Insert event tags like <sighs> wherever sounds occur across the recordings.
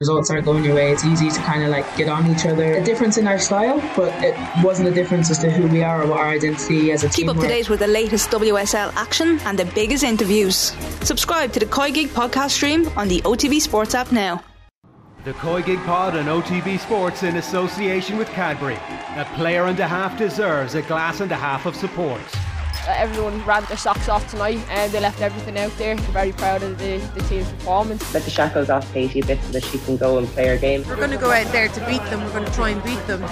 results aren't going your way, it's easy to kind of like get on each other. A difference in our style, but it wasn't a difference as to who we are or what our identity as a Keep team. Keep up to date with the latest WSL action and the biggest interviews. Subscribe to the COYGIG podcast stream on the OTB Sports app now. The COYGIG Pod and OTB Sports in association with Cadbury. A player and a half deserves a glass and a half of support. Everyone ran their socks off tonight and they left everything out there. We're very proud of the, the team's performance. Let the shackles off Katie a bit so that she can go and play her game. We're going to go out there to beat them. We're going to try and beat them.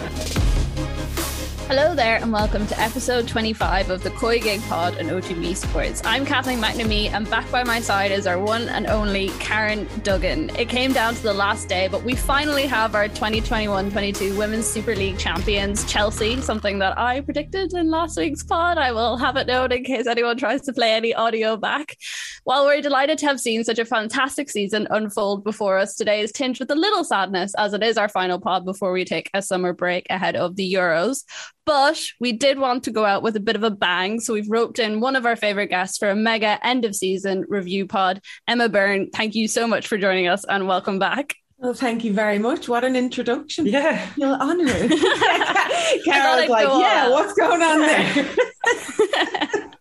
Hello there, and welcome to episode 25 of the COYGIG Pod and OTB Sports. I'm Kathleen McNamee, and back by my side is our one and only Karen Duggan. It came down to the last day, but we finally have our 2021 22 Women's Super League champions, Chelsea, something that I predicted in last week's pod. I will have it known in case anyone tries to play any audio back. While we're delighted to have seen such a fantastic season unfold before us, today is tinged with a little sadness as it is our final pod before we take a summer break ahead of the Euros. But we did want to go out with a bit of a bang. So we've roped in one of our favorite guests for a mega end of season review pod. Emma Byrne, thank you so much for joining us and welcome back. Well, thank you very much. What an introduction. Yeah. You'll honour. <laughs> Carol's like, yeah, what's going on there? <laughs> <laughs>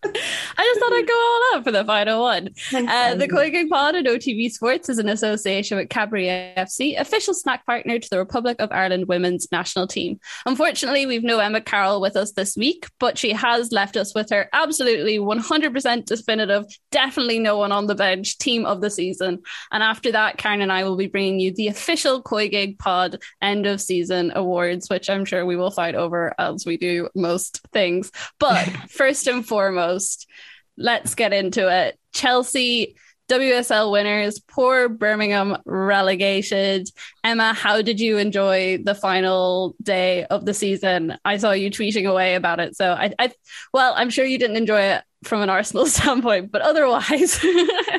I just thought I'd go all out for the final one. Uh, the COYGIG Pod and OTB Sports is an association with Cadbury FC, official snack partner to the Republic of Ireland women's national team. Unfortunately, we've no Emma Carroll with us this week, but she has left us with her absolutely 100% definitive, definitely no one on the bench team of the season. And after that, Karen and I will be bringing you the official COYGIG Pod end of season awards, which I'm sure we will fight over as we do most things. But <laughs> first and foremost, let's get into it. Chelsea WSL winners, poor Birmingham relegated. Emma, how did you enjoy the final day of the season? I saw you tweeting away about it. So I, I well, I'm sure you didn't enjoy it from an Arsenal <laughs> standpoint, but otherwise.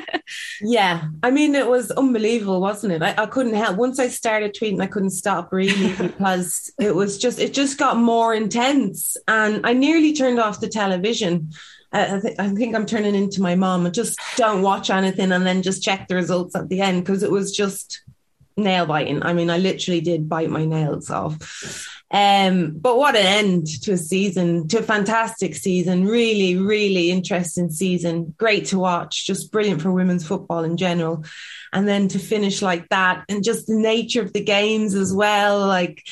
<laughs> yeah, I mean, it was unbelievable, wasn't it? I, I, couldn't help. Once I started tweeting, I couldn't stop really <laughs> because it was just, it just got more intense. And I nearly turned off the television. I, th- I think I'm turning into my mom and just don't watch anything and then just check the results at the end because it was just nail biting. I mean, I literally did bite my nails off. Um, but what an end to a season, to a fantastic season. Really, really interesting season. Great to watch. Just brilliant for women's football in general. And then to finish like that and just the nature of the games as well. Like,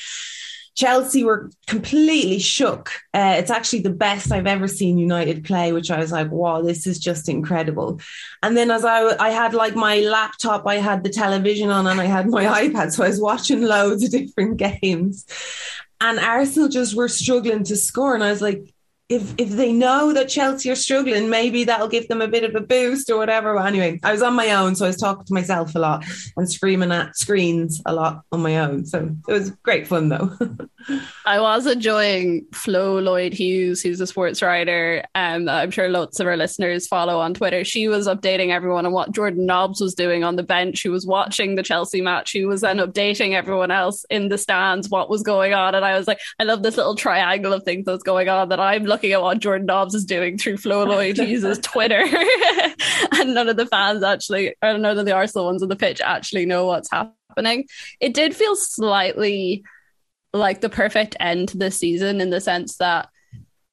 Chelsea were completely shook. Uh, it's actually the best I've ever seen United play, which I was like, wow, this is just incredible. And then as I, I had like my laptop, I had the television on and I had my <laughs> iPad. So I was watching loads of different <laughs> games. And Arsenal just were struggling to score. And I was like, if if they know that Chelsea are struggling, maybe that'll give them a bit of a boost or whatever. Anyway, I was on my own, so I was talking to myself a lot and screaming at screens a lot on my own. So it was great fun though. <laughs> I was enjoying Flo Lloyd Hughes, who's a sports writer. Um, and I'm sure lots of our listeners follow on Twitter. She was updating everyone on what Jordan Nobbs was doing on the bench. She was watching the Chelsea match. She was then updating everyone else in the stands what was going on. And I was like, I love this little triangle of things that's going on that I'm looking at what Jordan Nobbs is doing through Flo Hughes' Twitter. <laughs> and none of the fans actually, or none of the Arsenal ones on the pitch actually know what's happening. It did feel slightly like the perfect end to this season in the sense that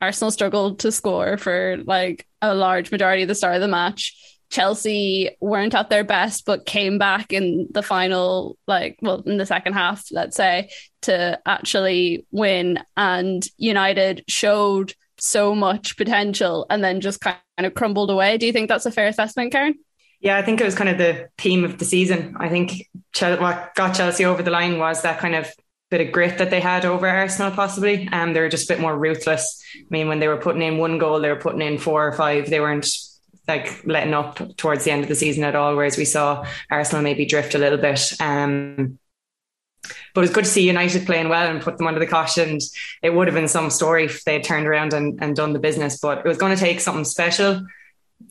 Arsenal struggled to score for like a large majority of the start of the match. Chelsea weren't at their best, but came back in the final, like, well, in the second half, let's say, to actually win. And United showed so much potential and then just kind of crumbled away. Do you think that's a fair assessment, Karen? Yeah, I think it was kind of the theme of the season. I think what got Chelsea over the line was that kind of bit of grit that they had over Arsenal, possibly. Um, they were just a bit more ruthless. I mean, when they were putting in one goal, they were putting in four or five. They weren't like letting up towards the end of the season at all. Whereas we saw Arsenal maybe drift a little bit. Um, but it was good to see United playing well and put them under the caution. It would have been some story if they had turned around and, and done the business, but it was going to take something special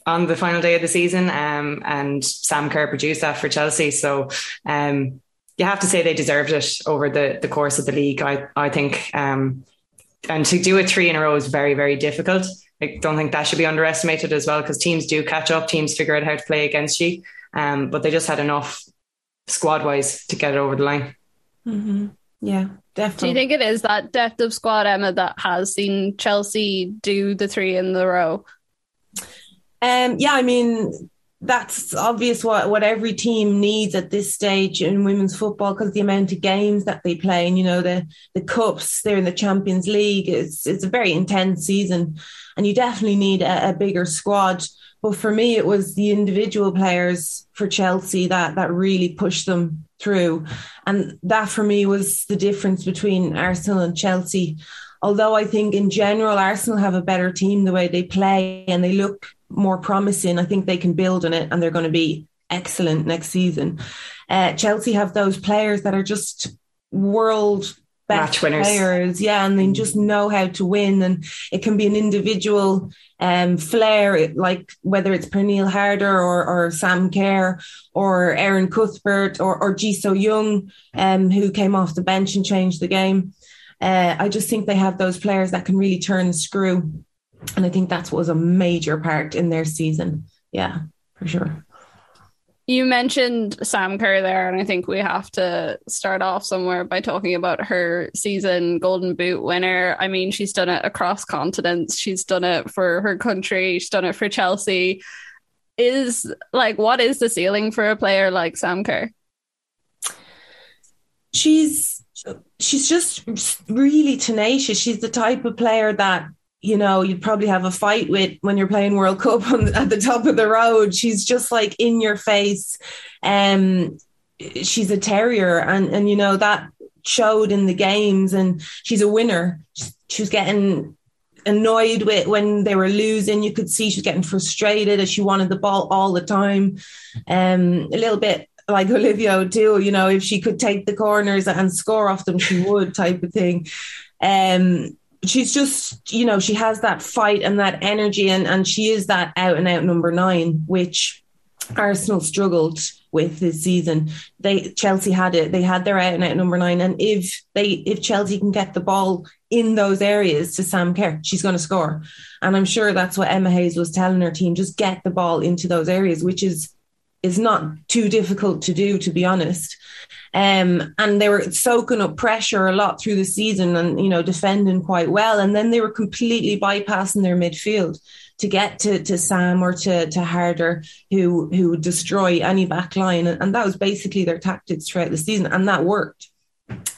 on the final day of the season. Um, and Sam Kerr produced that for Chelsea. So um, you have to say they deserved it over the the course of the league. I I think, um, and to do it three in a row is very very difficult. I don't think that should be underestimated as well because teams do catch up. Teams figure out how to play against you, um, but they just had enough squad wise to get it over the line. Mm-hmm. Yeah, definitely. Do you think it is that depth of squad, Emma, that has seen Chelsea do the three in the row? Um, yeah, I mean, that's obvious what, what every team needs at this stage in women's football because the amount of games that they play and you know the the cups they're in the champions league it's it's a very intense season and you definitely need a, a bigger squad but for me it was the individual players for chelsea that that really pushed them through and that for me was the difference between arsenal and chelsea although i think in general arsenal have a better team the way they play and they look more promising. I think they can build on it and they're going to be excellent next season. Uh, Chelsea have those players that are just world best players, yeah, and they just know how to win. And it can be an individual um, flair, like whether it's Pernille Harder or, or Sam Kerr or Erin Cuthbert or, or Ji So-yun, um, who came off the bench and changed the game. Uh, I just think they have those players that can really turn the screw and I think that was a major part in their season. Yeah, for sure. You mentioned Sam Kerr there, and I think we have to start off somewhere by talking about her season Golden Boot winner. I mean, she's done it across continents, she's done it for her country, she's done it for Chelsea. Is like, what is the ceiling for a player like Sam Kerr? She's she's just really tenacious. She's the type of player that you know, you'd probably have a fight with when you're playing World <laughs> Cup on, at the top of the road. She's just like in your face. Um, she's a terrier, and and you know that showed in the games. And she's a winner. She was getting annoyed with when they were losing. You could see she was getting frustrated as she wanted the ball all the time. Um, a little bit like Olivia O'Toole, you know, if she could take the corners and score off them, she would, type of thing. Um, she's just you know she has that fight and that energy and and she is that out and out number nine which Arsenal struggled with this season. They Chelsea had it. They had their out and out number nine. And if they if Chelsea can get the ball in those areas to Sam Kerr, she's going to score. And I'm sure that's what Emma Hayes was telling her team: just get the ball into those areas, which is is not too difficult to do, to be honest. Um, and they were soaking up pressure a lot through the season and, you know, defending quite well. And then they were completely bypassing their midfield to get to, to Sam or to, to Harder, who, who would destroy any back line. And that was basically their tactics throughout the season. And that worked.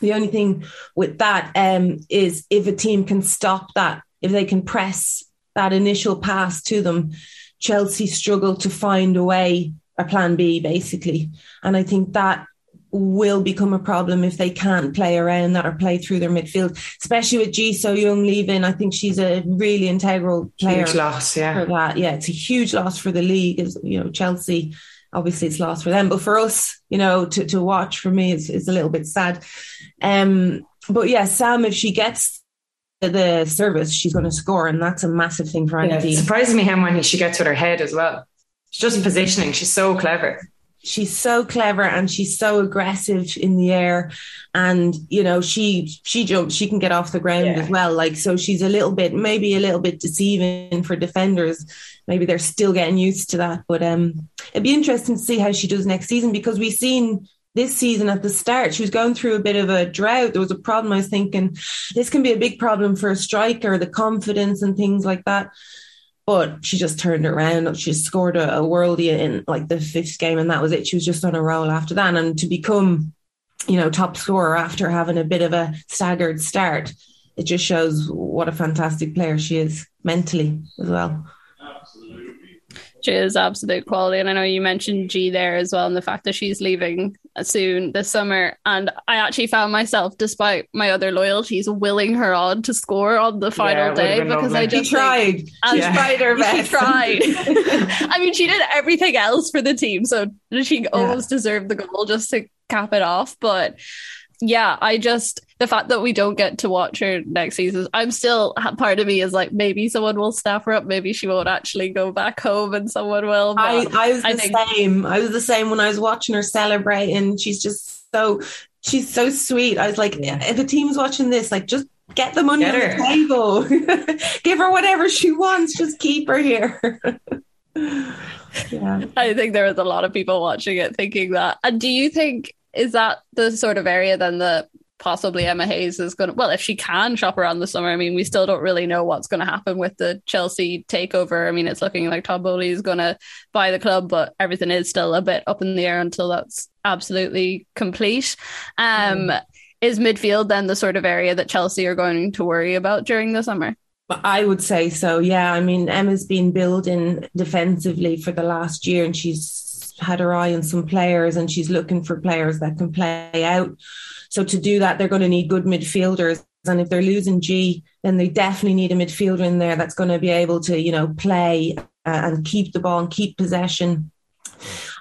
The only thing with that um, is if a team can stop that, if they can press that initial pass to them, Chelsea struggled to find a way, a plan B, basically. And I think that will become a problem if they can't play around that or play through their midfield, especially with Ji So-yun leaving. I think she's a really integral player. Huge loss, yeah. For that. Yeah, it's a huge loss for the league. As you know, Chelsea, obviously it's lost for them, but for us, you know, to, to watch for me is, is a little bit sad. Um, but yeah, Sam, if she gets the service, she's going to score, and that's a massive thing for any yeah, surprises me how many she gets with her head as well. She's just positioning. She's so clever she's so clever and she's so aggressive in the air. And you know she she jumps she can get off the ground yeah. as well. Like so she's a little bit maybe a little bit deceiving for defenders. Maybe they're still getting used to that. But um it'd be interesting to see how she does next season because we've seen this season at the start she was going through a bit of a drought. There was a problem i was thinking this can be a big problem for a striker the confidence and things like that but she just turned it around. She scored a, a worldie in like the fifth game, and that was it. She was just on a roll after that. And to become, you know, top scorer after having a bit of a staggered start, it just shows what a fantastic player she is mentally as well. She is absolute quality. And I know you mentioned G there as well, and the fact that she's leaving soon this summer. And I actually found myself, despite my other loyalties, willing her on to score on the final yeah, day because I just she tried. Think, she yeah. <laughs> tried her best. She tried. I mean, she did everything else for the team, so she almost yeah. deserved the goal just to cap it off. But yeah, I just the fact that we don't get to watch her next season, I'm still part of me is like maybe someone will snap her up, maybe she won't actually go back home, and someone will. I, I was I the think... same. I was the same when I was watching her celebrating. She's just so she's so sweet. I was like, yeah. if a team's watching this, like just get the money get on the table, <laughs> give her whatever she wants, just keep her here. <laughs> yeah. I think there was a lot of people watching it thinking that. And do you think is that the sort of area then that possibly Emma Hayes is going to, well, if she can shop around the summer, I mean, we still don't really know what's going to happen with the Chelsea takeover. I mean, it's looking like Todd Boehly is going to buy the club, but everything is still a bit up in the air until that's absolutely complete. Um, mm. Is midfield then the sort of area that Chelsea are going to worry about during the summer? I would say so. Yeah. I mean, Emma's been building defensively for the last year and she's had her eye on some players and she's looking for players that can play out. So to do that, they're going to need good midfielders. And if they're losing G, then they definitely need a midfielder in there that's going to be able to, you know, play uh, and keep the ball and keep possession.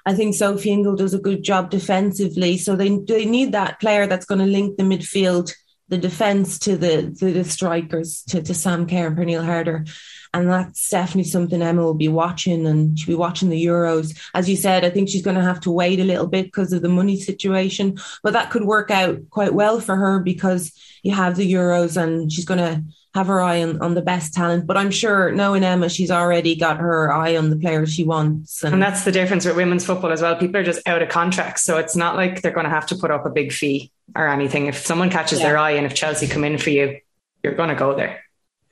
I think Sophie Ingle does a good job defensively. So they, they need that player that's going to link the midfield the defence to the, the, the strikers to, to Sam Kerr and Pernille Harder. And that's definitely something Emma will be watching and she'll be watching the Euros. As you said, I think she's going to have to wait a little bit because of the money situation, but that could work out quite well for her because you have the Euros and she's going to have her eye on, on the best talent. But I'm sure knowing Emma, she's already got her eye on the players she wants. And, and that's the difference with women's football as well. People are just out of contracts. So it's not like they're going to have to put up a big fee or anything. If someone catches yeah. their eye and if Chelsea come in for you, you're going to go there.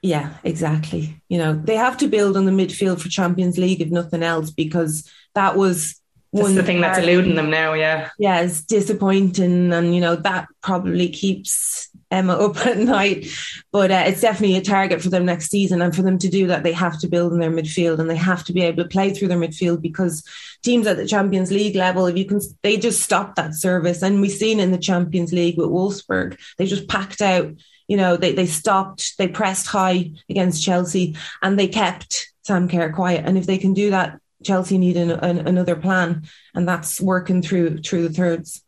Yeah, exactly. You know, they have to build on the midfield for Champions League, if nothing else, because that was one the thing that's eluding them now. Yeah. Yeah, it's disappointing. And, you know, that probably keeps Emma up <laughs> at night. But uh, it's definitely a target for them next season. And for them to do that, they have to build in their midfield and they have to be able to play through their midfield because teams at the Champions League level, if you can, they just stop that service. And we've seen in the Champions League with Wolfsburg, they just packed out. You know, they, they stopped, they pressed high against Chelsea and they kept Sam Kerr quiet. And if they can do that, Chelsea need an, an, another plan. And that's working through through the thirds.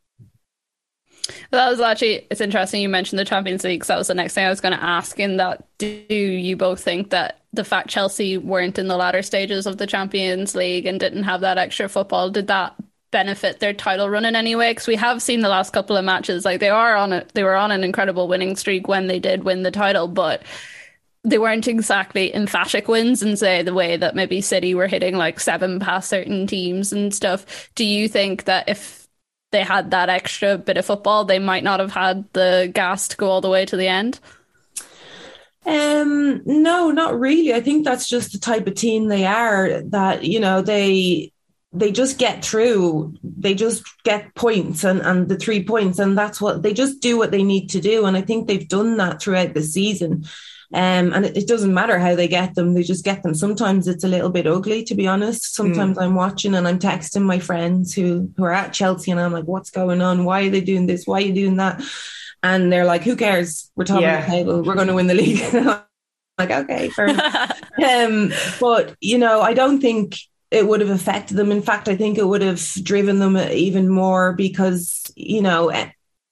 That was actually it's interesting you mentioned the Champions League. that was the next thing I was going to ask. In that, do you both think that the fact Chelsea weren't in the latter stages of the Champions League and didn't have that extra football did that benefit their title run in any way? Because we have seen the last couple of matches, like they are on a they were on an incredible winning streak when they did win the title, but they weren't exactly emphatic wins and say the way that maybe City were hitting like seven past certain teams and stuff. Do you think that if they had that extra bit of football, they might not have had the gas to go all the way to the end? Um, no, not really. I think that's just the type of team they are. That you know they they just get through. They just get points and and the three points, and that's what they just do what they need to do. And I think they've done that throughout the season. Um, and it, it, doesn't matter how they get them, they just get them. Sometimes it's a little bit ugly, to be honest. Sometimes mm. I'm watching and I'm texting my friends who, who are at Chelsea and I'm like, what's going on? Why are they doing this? Why are you doing that? And they're like, who cares? We're top yeah. the table. We're going to win the league. <laughs> like, okay, fair <laughs> um, but, you know, I don't think it would have affected them. In fact, I think it would have driven them even more because, you know,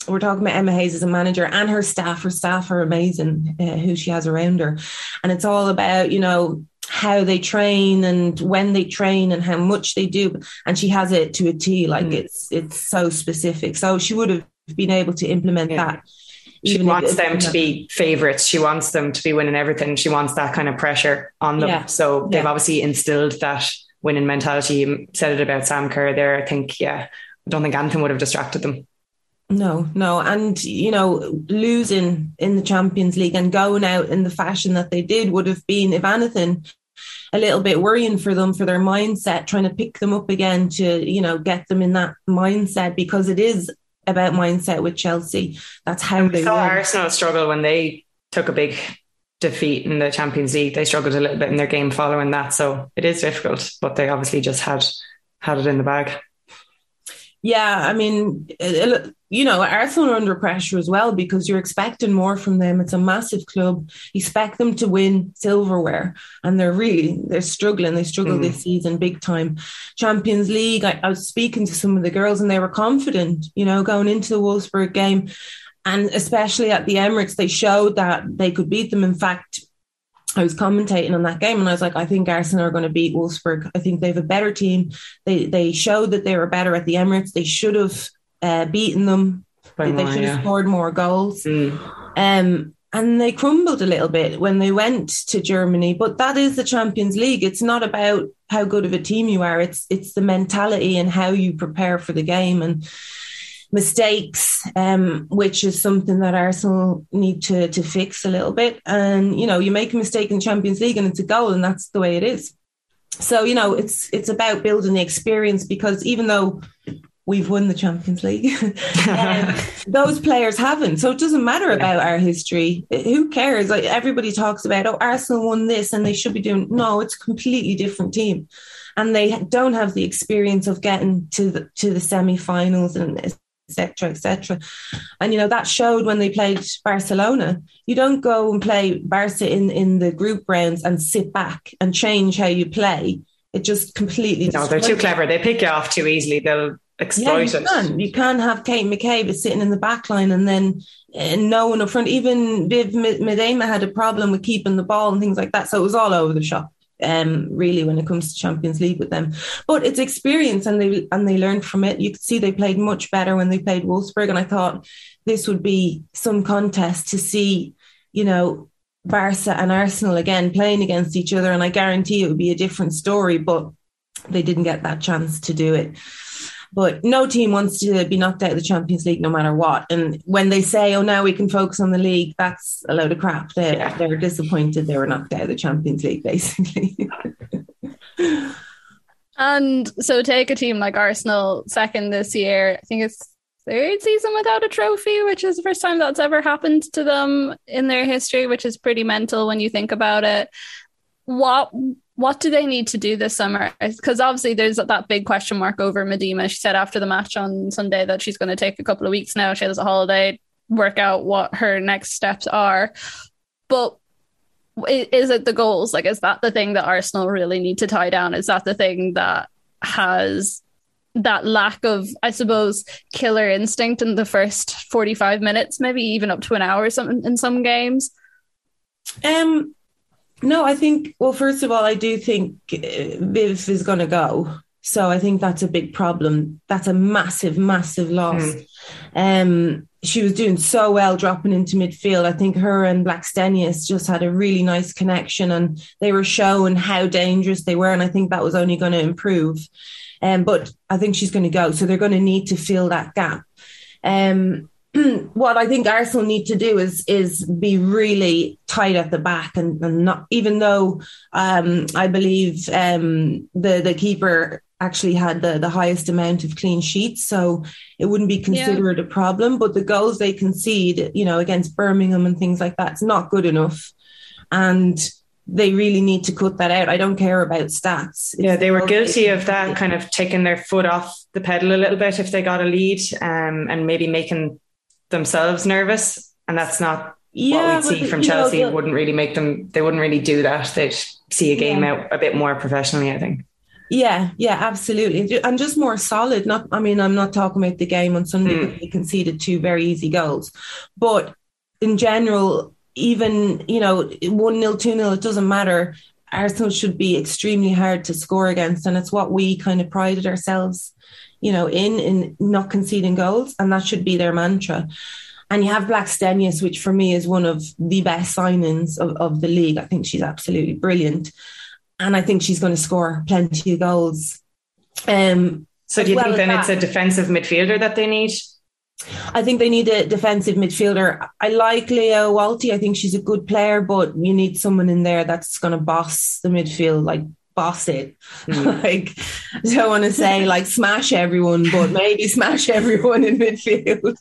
we're talking about Emma Hayes as a manager and her staff. Her staff are amazing, uh, who she has around her. And it's all about, you know, how they train and when they train and how much they do. And she has it to a T, like mm. it's it's so specific. So she would have been able to implement yeah. that. She wants them to be favorites. She wants them to be winning everything. She wants that kind of pressure on them. Yeah. So they've yeah. obviously instilled that winning mentality. You said it about Sam Kerr there. I think, yeah, I don't think anything would have distracted them. No, no. And, you know, losing in the Champions League and going out in the fashion that they did would have been, if anything, a little bit worrying for them for their mindset, trying to pick them up again to, you know, get them in that mindset because it is about mindset with Chelsea. That's how we they saw win. Arsenal struggle when they took a big defeat in the Champions League. They struggled a little bit in their game following that. So it is difficult, but they obviously just had had it in the bag. Yeah, I mean, you know, Arsenal are under pressure as well because you're expecting more from them. It's a massive club. You expect them to win silverware, and they're really they're struggling. They struggle mm. this season big time. Champions League. I, I was speaking to some of the girls, and they were confident. You know, going into the Wolfsburg game, and especially at the Emirates, they showed that they could beat them. In fact, I was commentating on that game and I was like, I think Arsenal are going to beat Wolfsburg. I think they have a better team. They they showed that they were better at the Emirates. They should have uh, beaten them. They, they, should have scored more goals. Mm. Um, and they crumbled a little bit when they went to Germany. But that is the Champions League. It's not about how good of a team you are. It's it's the mentality and how you prepare for the game and mistakes, um, which is something that Arsenal need to to fix a little bit. And you know, you make a mistake in Champions League and it's a goal, and that's the way it is. So you know, it's it's about building the experience because even though we've won the Champions League. <laughs> um, <laughs> those players haven't. So it doesn't matter about our history. Who cares? Like everybody talks about, oh, Arsenal won this and they should be doing. No, it's a completely different team, and they don't have the experience of getting to the to the semi-finals and etc etc and you know that showed when they played barcelona you don't go and play barca in in the group rounds and sit back and change how you play it just completely no they're too clever they pick you off too easily they'll exploit yeah, you Can. You can have Kate McCabe sitting in the back line and then uh, no one up front. Even Viv Miedema had a problem with keeping the ball and things like that. So it was all over the shop. Um, really, when it comes to Champions League with them, but it's experience and they and they learned from it. You could see they played much better when they played Wolfsburg, and I thought this would be some contest to see, you know, Barca and Arsenal again playing against each other, and I guarantee it would be a different story. But they didn't get that chance to do it. But no team wants to be knocked out of the Champions League no matter what. And when they say, oh, now we can focus on the league, that's a load of crap. They're, yeah. they're disappointed they were knocked out of the Champions League, basically. <laughs> and so take a team like Arsenal, second this year. I think it's third season without a trophy, which is the first time that's ever happened to them in their history, which is pretty mental when you think about it. What what do they need to do this summer? Because obviously there's that big question mark over Miedema. She said after the match on Sunday that she's going to take a couple of weeks now. She has a holiday, work out what her next steps are. But is it the goals? Like, is that the thing that Arsenal really need to tie down? Is that the thing that has that lack of, I suppose, killer instinct in the first 45 minutes, maybe even up to an hour some, in some games? Um, no, I think, well, first of all, I do think uh, Viv is going to go. So I think that's a big problem. That's a massive, massive loss. Mm. Um, she was doing so well dropping into midfield. I think her and Blackstenius just had a really nice connection and they were showing how dangerous they were. And I think that was only going to improve. Um, but I think she's going to go. So they're going to need to fill that gap. Um, <clears throat> what I think Arsenal need to do is is be really tight at the back and, and not even though um, I believe um, the the keeper actually had the, the highest amount of clean sheets, so it wouldn't be considered yeah. a problem. But the goals they concede, you know, against Birmingham and things like that, it's not good enough. And they really need to cut that out. I don't care about stats. Yeah, they were guilty of that, kind of taking their foot off the pedal a little bit if they got a lead, um, and maybe making themselves nervous, and that's not yeah, what we'd see from Chelsea. Know, wouldn't really make them. They wouldn't really do that. They'd see a game yeah. out a bit more professionally. I think. Yeah, yeah, absolutely, and just more solid. Not, I mean, I'm not talking about the game on Sunday. Mm. They conceded two very easy goals, but in general, even you know, one 0 two 0 it doesn't matter. Arsenal should be extremely hard to score against, and it's what we kind of prided ourselves you know, in in not conceding goals, and that should be their mantra. And you have Blackstenius, which for me is one of the best signings of, of the league. I think she's absolutely brilliant. And I think she's going to score plenty of goals. Um, so do you well think then that, it's a defensive midfielder that they need? I think they need a defensive midfielder. I like Lia Wälti. I think she's a good player, but you need someone in there that's going to boss the midfield, like boss it. <laughs> Mm. like, I don't want to say like smash everyone, but maybe <laughs> smash everyone in midfield.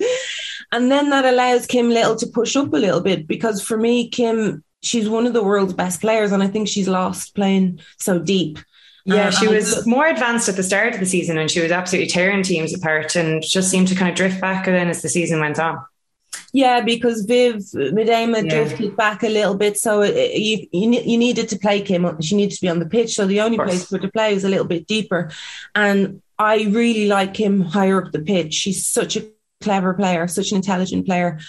and then that allows Kim Little to push up a little bit because for me, Kim, she's one of the world's best players. And I think she's lost playing so deep. Yeah, she was more advanced at the start of the season and she was absolutely tearing teams apart and just seemed to kind of drift back then as the season went on. Yeah, because Viv Miedema yeah. drifted back a little bit, so it, you, you you needed to play Kim. She needed to be on the pitch, so the only place for her to play was a little bit deeper. And I really like Kim higher up the pitch. She's such a clever player, such an intelligent player.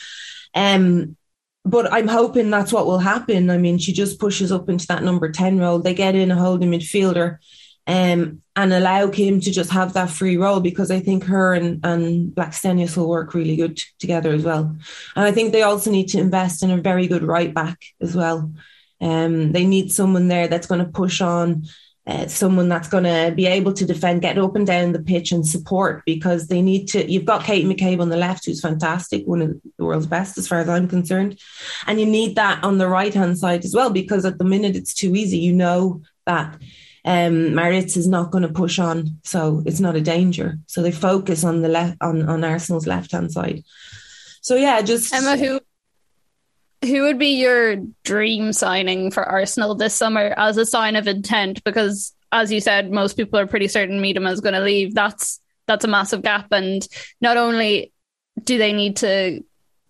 Um, but I'm hoping that's what will happen. I mean, she just pushes up into that number 10 role. They get in a holding midfielder um, and allow Kim to just have that free role because I think her and, and Blackstenius will work really good together as well. And I think they also need to invest in a very good right back as well. Um, they need someone there that's going to push on uh, someone that's going to be able to defend, get up and down the pitch and support because they need to. You've got Kate McCabe on the left, who's fantastic, one of the world's best as far as I'm concerned. And you need that on the right hand side as well because at the minute it's too easy. You know that um, Maritz is not going to push on, so it's not a danger. So they focus on the left on, on Arsenal's left hand side. So yeah, just Emma, who who would be your dream signing for Arsenal this summer as a sign of intent? Because as you said, most people are pretty certain Miedema is going to leave. That's that's a massive gap, and not only do they need to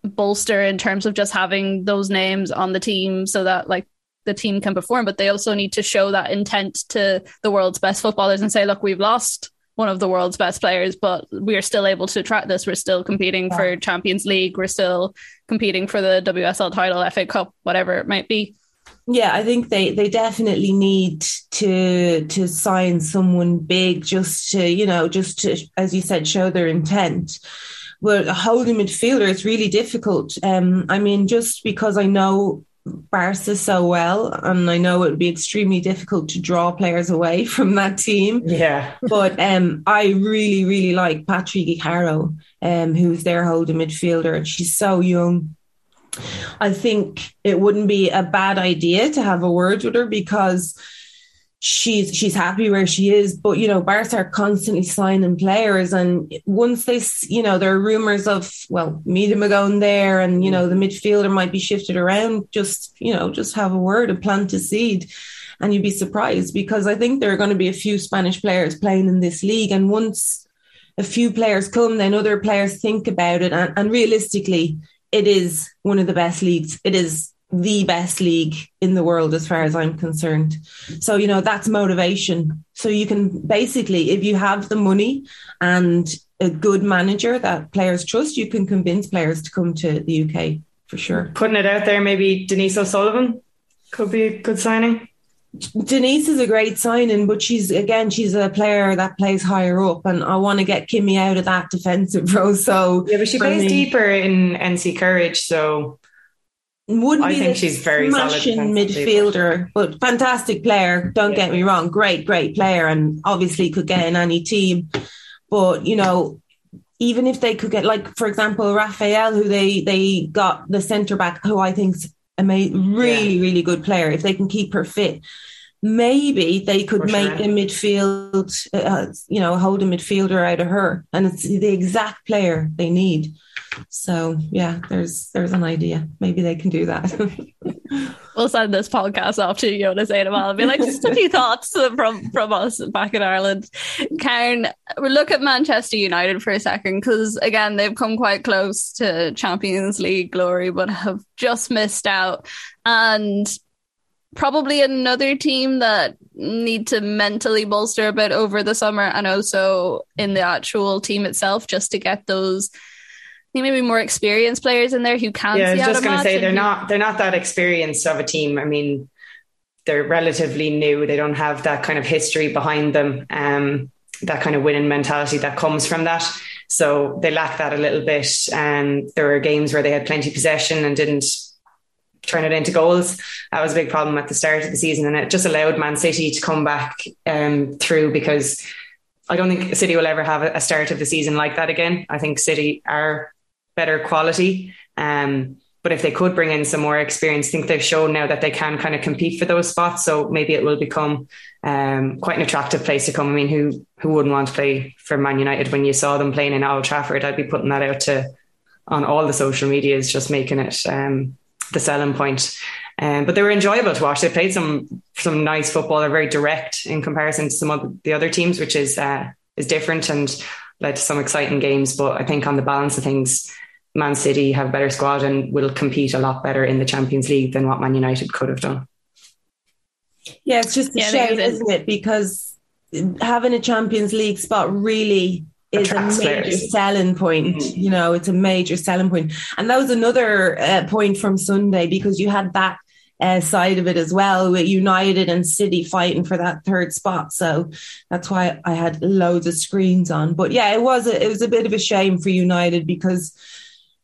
bolster in terms of just having those names on the team so that like the team can perform, but they also need to show that intent to the world's best footballers and say, look, we've lost one of the world's best players, but we are still able to track this. We're still competing yeah. for Champions League. We're still competing for the WSL title, FA Cup, whatever it might be. Yeah, I think they they definitely need to to sign someone big just to, you know, just to as you said, show their intent. But holding midfielder is really difficult. Um, I mean, just because I know Barca so well, and I know it would be extremely difficult to draw players away <laughs> from that team. Yeah, but um, I really, really like Patri Guijarro, um, who's their holding midfielder. And she's so young. I think it wouldn't be a bad idea to have a word with her because she's she's happy where she is. But you know, Barca are constantly signing players, and once they, you know, there are rumors of well, Miedema going there, and you know, the midfielder might be shifted around. Just you know, just have a word and plant a seed. And you'd be surprised because I think there are going to be a few Spanish players playing in this league. And once a few players come, then other players think about it. And, and realistically, it is one of the best leagues. It is the best league in the world as far as I'm concerned. So, you know, that's motivation. So you can basically, if you have the money and a good manager that players trust, you can convince players to come to the UK for sure. Putting it out there, maybe Denise O'Sullivan could be a good signing. Denise is a great signing, but she's again she's a player that plays higher up, and I want to get Kimmy out of that defensive <laughs> role. So yeah, but she plays me, deeper in NC Courage, so wouldn't I be think she's very smashing midfielder, but fantastic player. Don't yeah. get me wrong, great, great player, and obviously could get in any team. But you know, even if they could get, like for example, Rafaelle, who they they got the centre back, who I think's a really yeah. really good player. If they can keep her fit, maybe they could for make sure. a midfield, uh, you know, hold a midfielder out of her, and it's the exact player they need. So yeah, there's there's an idea. Maybe they can do that. <laughs> we'll send this podcast off to Jonas Eidevall and be like, just a few thoughts from from us back in Ireland. Karen, look at Manchester United for a second because again they've come quite close to Champions League glory, but have just missed out. And probably another team that need to mentally bolster a bit over the summer and also in the actual team itself just to get those think maybe more experienced players in there who can. Yeah, I was just going to say they're not they're not that experienced of a team. I mean, they're relatively new. They don't have that kind of history behind them. Um, that kind of winning mentality that comes from that. So they lack that a little bit. And um, there were games where they had plenty of possession and didn't turn it into goals. That was a big problem at the start of the season, and it just allowed Man City to come back um, through because I don't think City will ever have a start of the season like that again. I think City are better quality. Um, but if they could bring in some more experience, I think they've shown now that they can kind of compete for those spots. So maybe it will become um, quite an attractive place to come. I mean, who who wouldn't want to play for Man United when you saw them playing in Old Trafford? I'd be putting that out to on all the social medias, just making it um, the selling point. Um, but they were enjoyable to watch. They played some some nice football. They're very direct in comparison to some of the other teams, which is uh, is different and led to some exciting games. But I think on the balance of things, Man City have a better squad and will compete a lot better in the Champions League than what Man United could have done. Yeah, it's just a yeah, shame, isn't it? Because having a Champions League spot really is a major players. selling point. Mm-hmm. You know, it's a major selling point. And that was another uh, point from Sunday because you had that uh, side of it as well with United and City fighting for that third spot. So that's why I had loads of screens on. But yeah, it was a, it was a bit of a shame for United because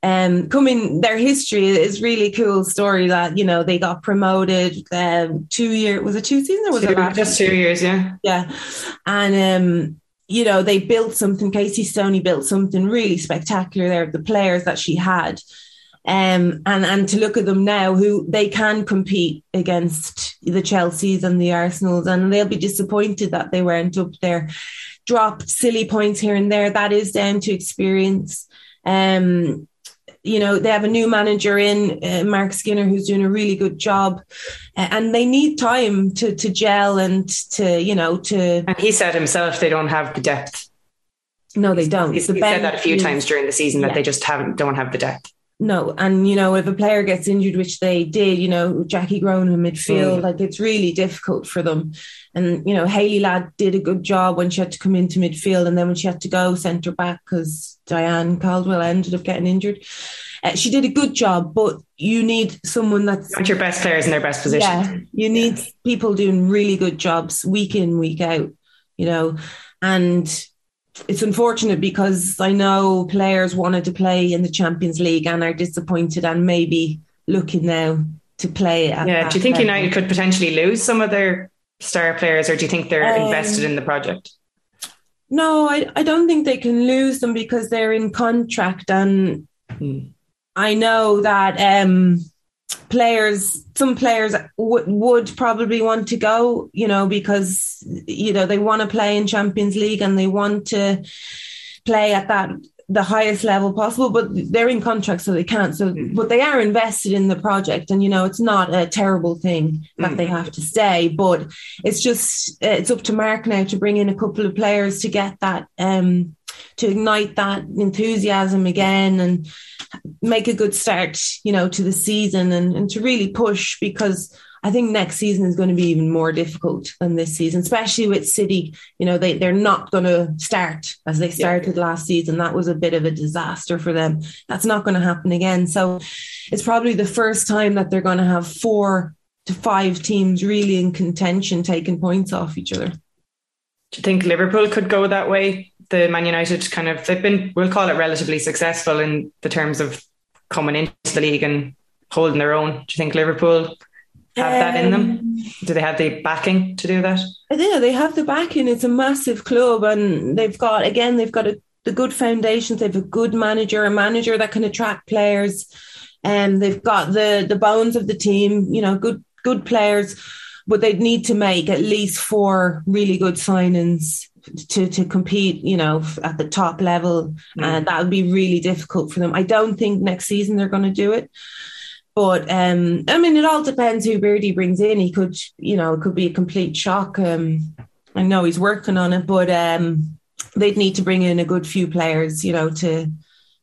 um, coming their history is really cool story that you know they got promoted um, two year was it two seasons or was two, it last just two years yeah yeah and um you know they built something Casey Stoney built something really spectacular there the players that she had um, and and to look at them now, who they can compete against the Chelseas and the Arsenals, and they'll be disappointed that they weren't up there. Dropped silly points here and there. That is down to experience. Um, you know they have a new manager in uh, Marc Skinner who's doing a really good job, and they need time to to gel and to you know to. And he said himself they don't have the depth. No, they don't. He's, he said that a few times during the season that they just haven't don't have the depth. No, and you know, if a player gets injured, which they did, you know, Jackie Groen in midfield, mm. like it's really difficult for them. And you know, Hayley Ladd did a good job when she had to come into midfield, and then when she had to go centre back because Diane Caldwell ended up getting injured. Uh, she did a good job, but you need someone that's you want your best players in their best position. Yeah, you need yeah. people doing really good jobs week in, week out. You know, and it's unfortunate because I know players wanted to play in the Champions League and are disappointed and maybe looking now to play. yeah. Do you think level. United could potentially lose some of their star players, or do you think they're um, invested in the project? No, I, I don't think they can lose them because they're in contract, and hmm. I know that um, players some players w- would probably want to go you know because you know they want to play in champions league and they want to play at that the highest level possible but they're in contract so they can't so mm. but they are invested in the project and you know it's not a terrible thing that mm. they have to stay but it's just it's up to mark now to bring in a couple of players to get that um to ignite that enthusiasm again and make a good start, you know, to the season and, and to really push because I think next season is going to be even more difficult than this season, especially with City. You know, they, they're not going to start as they started yeah. last season. That was a bit of a disaster for them. That's not going to happen again. So it's probably the first time that they're going to have four to five teams really in contention taking points off each other. Do you think Liverpool could go that way the Man United kind of they've been we'll call it relatively successful in the terms of coming into the league and holding their own. Do you think Liverpool have um, that in them? Um, do they have the backing to do that? Yeah, they have the backing. It's a massive club, and they've got again they've got a, the good foundations. They've a good manager, a manager that can attract players, and they've got the the bones of the team. You know, good good players, but they'd need to make at least four really good signings to to compete, you know, at the top level, mm. and that would be really difficult for them. I don't think next season they're going to do it. But um, I mean, it all depends who Beardy brings in. He could, you know, it could be a complete shock. Um, I know he's working on it, but um, they'd need to bring in a good few players, you know, to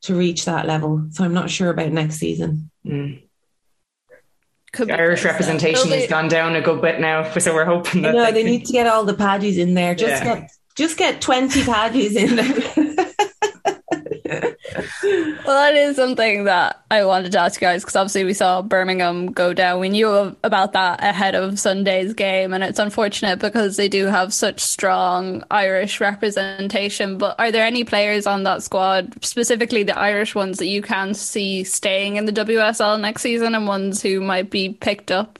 to reach that level. So I'm not sure about next season. Mm. Irish representation has gone down a good bit now, <laughs> so we're hoping that. No, they, they need to get all the paddies in there. Just yeah. get just get 20 paddies in there. <laughs> well, that is something that I wanted to ask you guys because obviously we saw Birmingham go down. We knew about that ahead of Sunday's game, and it's unfortunate because they do have such strong Irish representation. But are there any players on that squad, specifically the Irish ones, that you can see staying in the WSL next season and ones who might be picked up?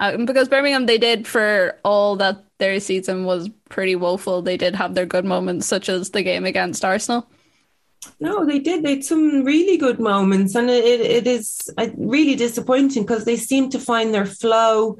Uh, because Birmingham, they did for all that their season was pretty woeful. They did have their good moments, such as the game against Arsenal. No, they did. They had some really good moments, and it, it is uh, really disappointing because they seem to find their flow.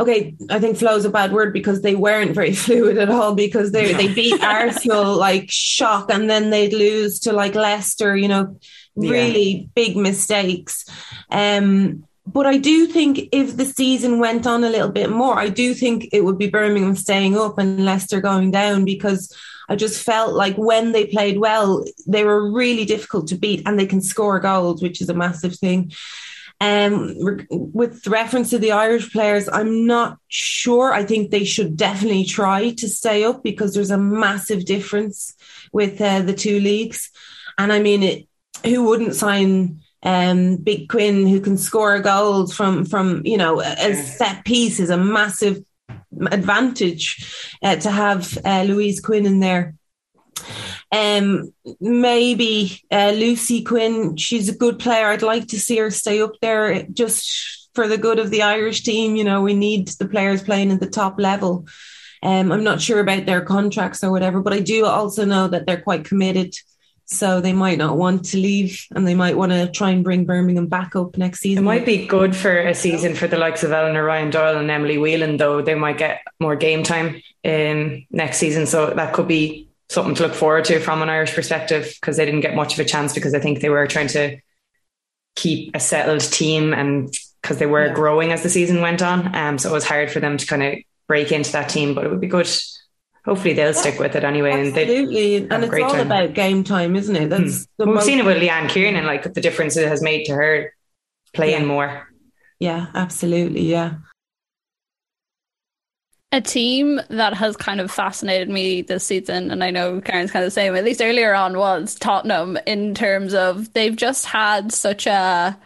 Okay, I think flow is a bad word because they weren't very <laughs> fluid at all because they they beat <laughs> Arsenal like shock, and then they'd lose to like Leicester. You know, really yeah. big mistakes. Um, but I do think if the season went on a little bit more, I do think it would be Birmingham staying up and Leicester going down because I just felt like when they played well, they were really difficult to beat and they can score goals, which is a massive thing. Um, with reference to the Irish players, I'm not sure. I think they should definitely try to stay up because there's a massive difference with uh, the two leagues. And I mean, it, who wouldn't sign um, Big Quinn who can score goals from from you know a set piece is a massive advantage uh, to have uh, Louise Quinn in there. Um, maybe uh, Lucy Quinn, she's a good player. I'd like to see her stay up there just for the good of the Irish team. You know, we need the players playing at the top level. Um, I'm not sure about their contracts or whatever, but I do also know that they're quite committed. So they might not want to leave and they might want to try and bring Birmingham back up next season. It might be good for a season for the likes of Eleanor Ryan Doyle and Emily Whelan, though. They might get more game time in next season. So that could be something to look forward to from an Irish perspective because they didn't get much of a chance because I think they were trying to keep a settled team and because they were yeah. growing as the season went on. Um, so it was hard for them to kind of break into that team, but it would be good. Hopefully they'll stick with it anyway. Absolutely, and, and it's all time. about game time, isn't it? That's hmm. we've seen it with Leanne Kiernan, like the difference it has made to her playing yeah. more. Yeah, absolutely. Yeah. A team that has kind of fascinated me this season, and I know Karen's kind of the same, at least earlier on, was Tottenham in terms of they've just had such a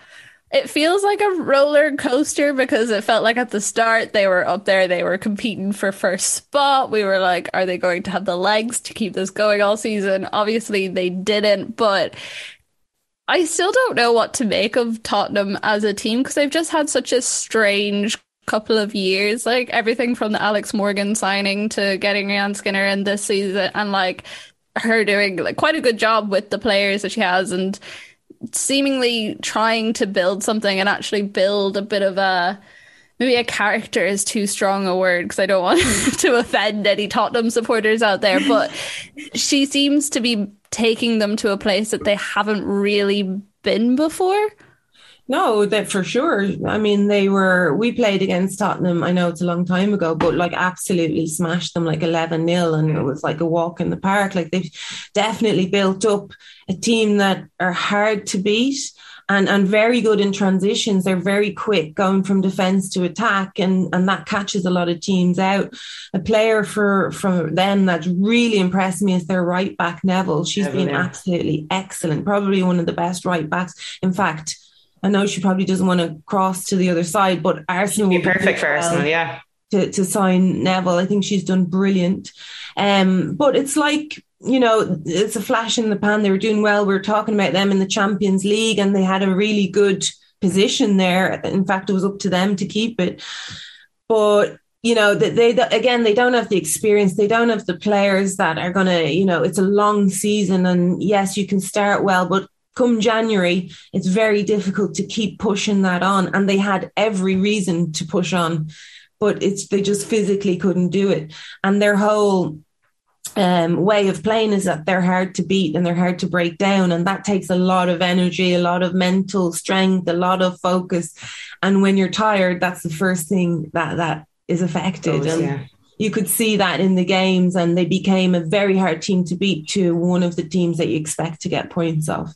it feels like a roller coaster because it felt like at the start they were up there, they were competing for first spot. We were like, are they going to have the legs to keep this going all season? Obviously, they didn't, but I still don't know what to make of Tottenham as a team because they've just had such a strange couple of years. Like everything from the Alex Morgan signing to getting Rehanne Skinner in this season and like her doing like quite a good job with the players that she has and seemingly trying to build something and actually build a bit of a maybe a character is too strong a word because I don't want <laughs> to offend any Tottenham supporters out there, but <laughs> she seems to be taking them to a place that they haven't really been before. No, that for sure. I mean, they were, we played against Tottenham. I know it's a long time ago, but like absolutely smashed them like 11 nil. And it was like a walk in the park. Like they've definitely built up a team that are hard to beat and, and very good in transitions. They're very quick going from defense to attack. And, and that catches a lot of teams out. A player for, for them that's really impressed me is their right back, Neville. She's Neville, been yeah. absolutely excellent. Probably one of the best right backs. In fact, I know she probably doesn't want to cross to the other side, but Arsenal would be perfect for Arsenal, yeah. To, to sign Neville. I think she's done brilliant. Um, but it's like, you know, it's a flash in the pan. They were doing well. We were talking about them in the Champions League and they had a really good position there. In fact, it was up to them to keep it. But you know they, they again they don't have the experience they don't have the players that are going to you know it's a long season and yes you can start well but come January, it's very difficult to keep pushing that on. And they had every reason to push on, but it's they just physically couldn't do it. And their whole um, way of playing is that they're hard to beat and they're hard to break down. And that takes a lot of energy, a lot of mental strength, a lot of focus. And when you're tired, that's the first thing that that is affected. and yeah you could see that in the games and they became a very hard team to beat to one of the teams that you expect to get points off.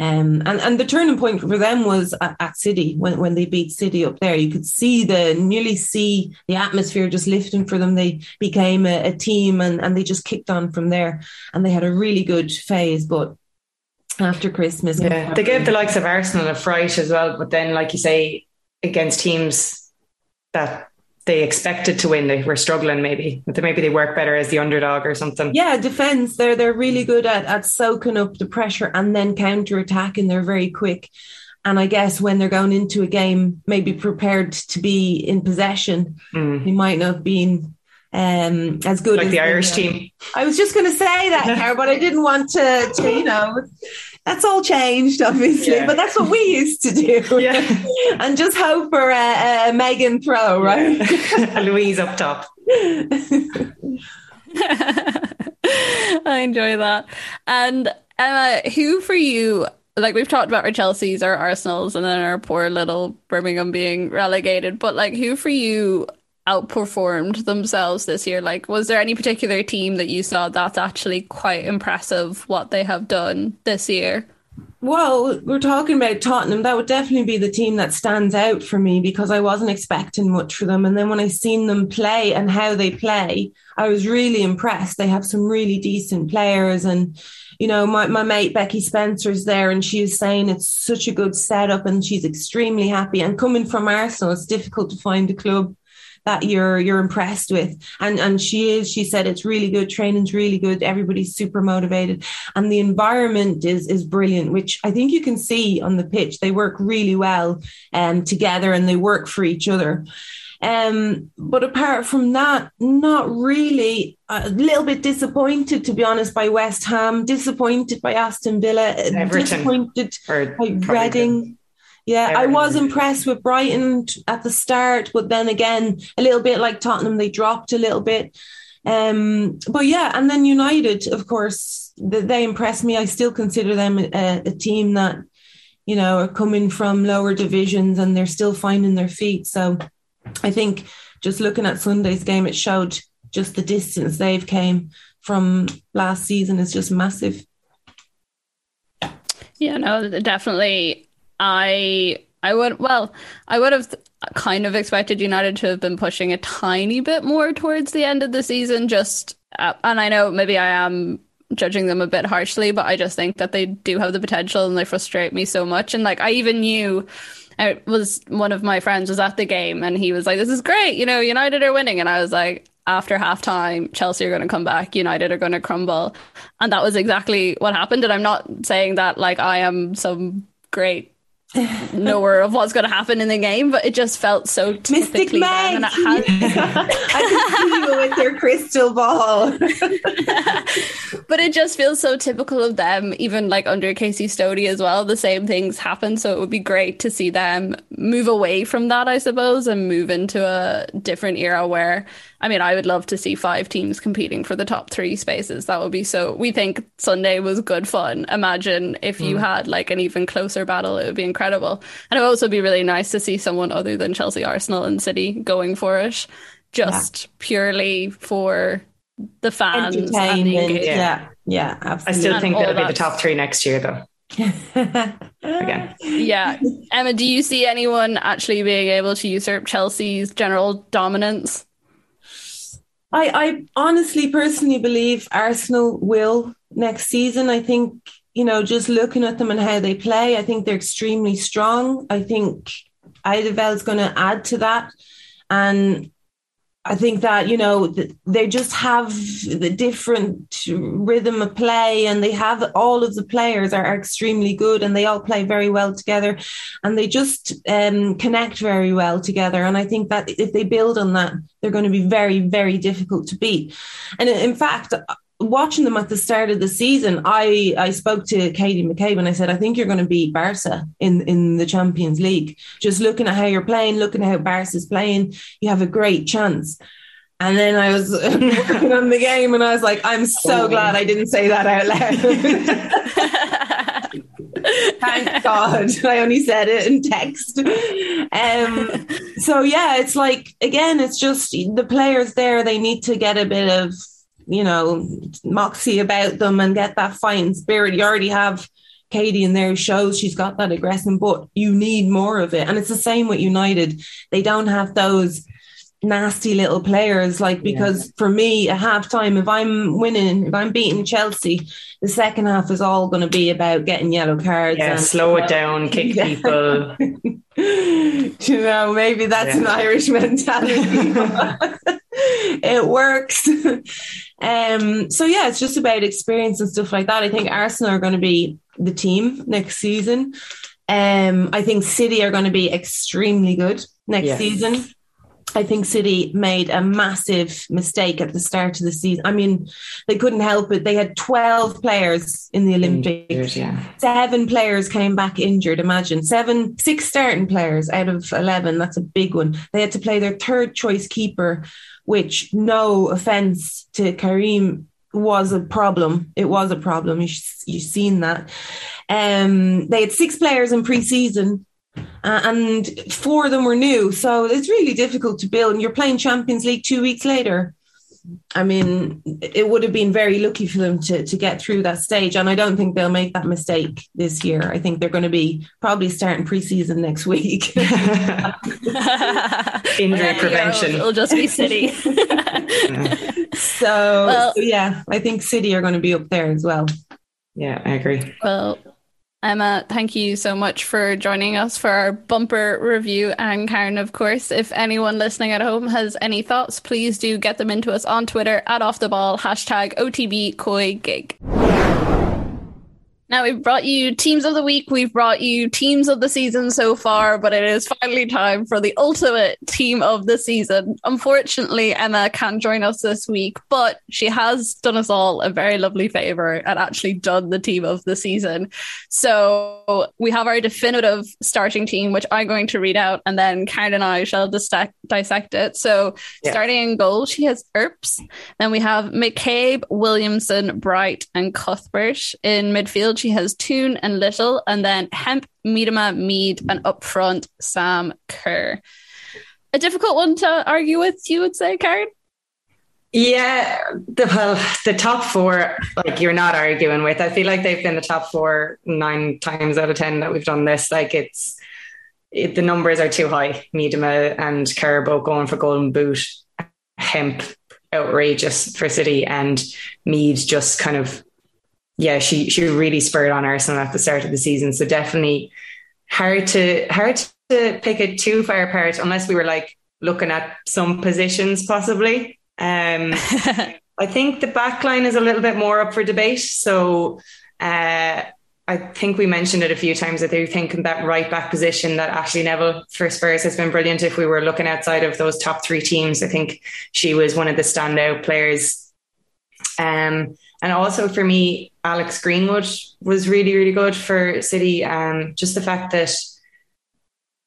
Um, and, and the turning point for them was at, at, City when, when they beat City up there. You could see the nearly see the atmosphere just lifting for them. They became a, a team and, and they just kicked on from there. And they had a really good phase. But after Christmas, yeah, they gave the likes of Arsenal a fright as well. But then, like you say, against teams that they expected to win. They were struggling maybe. Maybe they work better as the underdog or something. Yeah, defense. They're they're really good at at soaking up the pressure and then counter attacking. They're very quick. And I guess when they're going into a game, maybe prepared to be in possession, mm. they might not have been um, as good like as the Irish team. I was just going to say that, <laughs> Cara, but I didn't want to, to, you know, that's all changed, obviously, yeah. but that's what we used to do. Yeah. <laughs> and just hope for a, a Megan throw, right? <laughs> Yeah. Louise up top. <laughs> I enjoy that. And Emma, who for you like we've talked about our Chelsea's, our Arsenal's, and then our poor little Birmingham being relegated. But like, who for you outperformed themselves this year? Like, was there any particular team that you saw that's actually quite impressive what they have done this year? Well, we're talking about Tottenham. That would definitely be the team that stands out for me because I wasn't expecting much for them. And then when I seen them play and how they play, I was really impressed. They have some really decent players. And, you know, my, my mate Becky Spencer's there and she was saying it's such a good setup and she's extremely happy. And coming from Arsenal, it's difficult to find a club that you're you're impressed with. And and she is. She said it's really good. Training's really good. Everybody's super motivated, and the environment is is brilliant. Which I think you can see on the pitch. They work really well um, together, and they work for each other. Um, but apart from that, not really. A little bit disappointed, to be honest, by West Ham. Disappointed by Aston Villa. Everton. Disappointed by Reading. Yeah, I was impressed with Brighton at the start, but then again, a little bit like Tottenham, they dropped a little bit. Um, but yeah, and then United, of course, they impressed me. I still consider them a, a team that, you know, are coming from lower divisions and they're still finding their feet. So I think just looking at Sunday's game, it showed just the distance they've came from last season is just massive. Yeah, no, definitely. I I would well, I would have kind of expected United to have been pushing a tiny bit more towards the end of the season. Just uh, and I know maybe I am judging them a bit harshly, but I just think that they do have the potential and they frustrate me so much. And like I even knew. It was one of my friends was at the game and he was like, "This is great, you know, United are winning," and I was like, after halftime, Chelsea are going to come back, United are going to crumble. And that was exactly what happened. And I'm not saying that like I am some great knower of what's going to happen in the game, but it just felt so Mystic typically them. Meg. And it has, <laughs> I can see you with your crystal ball. <laughs> but it just feels so typical of them, even like under Casey Stoney as well. The same things happen. So it would be great to see them move away from that, I suppose, and move into a different era where, I mean, I would love to see five teams competing for the top three spaces. That would be so. We think Sunday was good fun. Imagine if you mm. had like an even closer battle, it would be incredible. And it would also be really nice to see someone other than Chelsea, Arsenal, and City going for it, just purely for the fans and the Entertainment. engagement. Yeah, yeah, I still And think that it'll be the top three next year, though. <laughs> Again, Yeah. Emma, do you see anyone actually being able to usurp Chelsea's general dominance? I, I honestly, personally believe Arsenal will next season. I think, you know, just looking at them and how they play, I think they're extremely strong. I think Eidevall's going to add to that. And I think that, you know, they just have the different rhythm of play and they have all of the players are, are extremely good and they all play very well together and they just um, connect very well together. And I think that if they build on that, they're going to be very, very difficult to beat. And in fact, watching them at the start of the season, I, I spoke to Katie McCabe and I said, I think you're going to beat Barca in, in the Champions League. Just looking at how you're playing, looking at how Barca's playing, you have a great chance. And then I was <laughs> working on the game and I was like, I'm so glad I didn't say that out loud. <laughs> Thank God. I only said it in text. Um, so, yeah, it's like, again, it's just the players there, they need to get a bit of, you know, moxie about them and get that fighting spirit. You already have Katie in there shows she's got that aggression, but you need more of it. And it's the same with United. They don't have those nasty little players like because for me at halftime if i'm winning if i'm beating chelsea the second half is all going to be about getting yellow cards yeah, and- slow it <laughs> down, kick Yeah. people. <laughs> you know maybe that's an irish mentality <laughs> it works um so yeah it's just about experience and stuff like that i think arsenal are going to be the team next season um i think city are going to be extremely good next Yeah. season I think City made a massive mistake at the start of the season. I mean, they couldn't help it. They had 12 players in the Olympics. yeah. Seven players came back injured. Imagine seven, six starting players out of 11. That's a big one. They had to play their third choice keeper, which, no offense to Karim, was a problem. It was a problem. You, you've seen that. Um, they had six players in pre season. Uh, and four of them were new. So it's really difficult to build. And you're playing Champions League two weeks later. I mean, it would have been very lucky for them to, to get through that stage. And I don't think they'll make that mistake this year. I think they're going to be probably starting preseason next week. <laughs> <laughs> Injury prevention. It'll, it'll just be City. <laughs> so, Well- so, yeah, I think City are going to be up there as well. Yeah, I agree. well, Emma, thank you so much for joining us for our bumper review. And Karen, of course, if anyone listening at home has any thoughts, please do get them into us on Twitter at off the ball, hashtag OTB COYGIG. Now we've brought you teams of the week, we've brought you teams of the season so far, but it is finally time for the ultimate team of the season. Unfortunately, Emma can't join us this week, but she has done us all a very lovely favor and actually done the team of the season. So we have our definitive starting team, which I'm going to read out, and then Karen and I shall dissect, dissect it. So yeah. starting in goal, she has Earps. Then we have McCabe, Williamson, Bright, and Cuthbert in midfield she has Toone and Little, and then Hemp, Miedema, Mead, and up front, Sam Kerr. A difficult one to argue with, you would say, Karen? Yeah, the, well, the top four, like you're not arguing with. I feel like they've been the top four nine times out of ten that we've done this. Like it's it, the numbers are too high. Miedema and both going for golden boot. Hemp outrageous for City and Mead just kind of yeah, she she really spurred on Arsenal at the start of the season. So definitely hard to hard to pick it too far apart unless we were like looking at some positions possibly. Um, <laughs> I think the back line is a little bit more up for debate. So uh, I think we mentioned it a few times that they think in that right back position that Ashleigh Neville for Spurs has been brilliant. If we were looking outside of those top three teams, I think she was one of the standout players. Um, and also for me, Alex Greenwood was really, really good for City. Um, just the fact that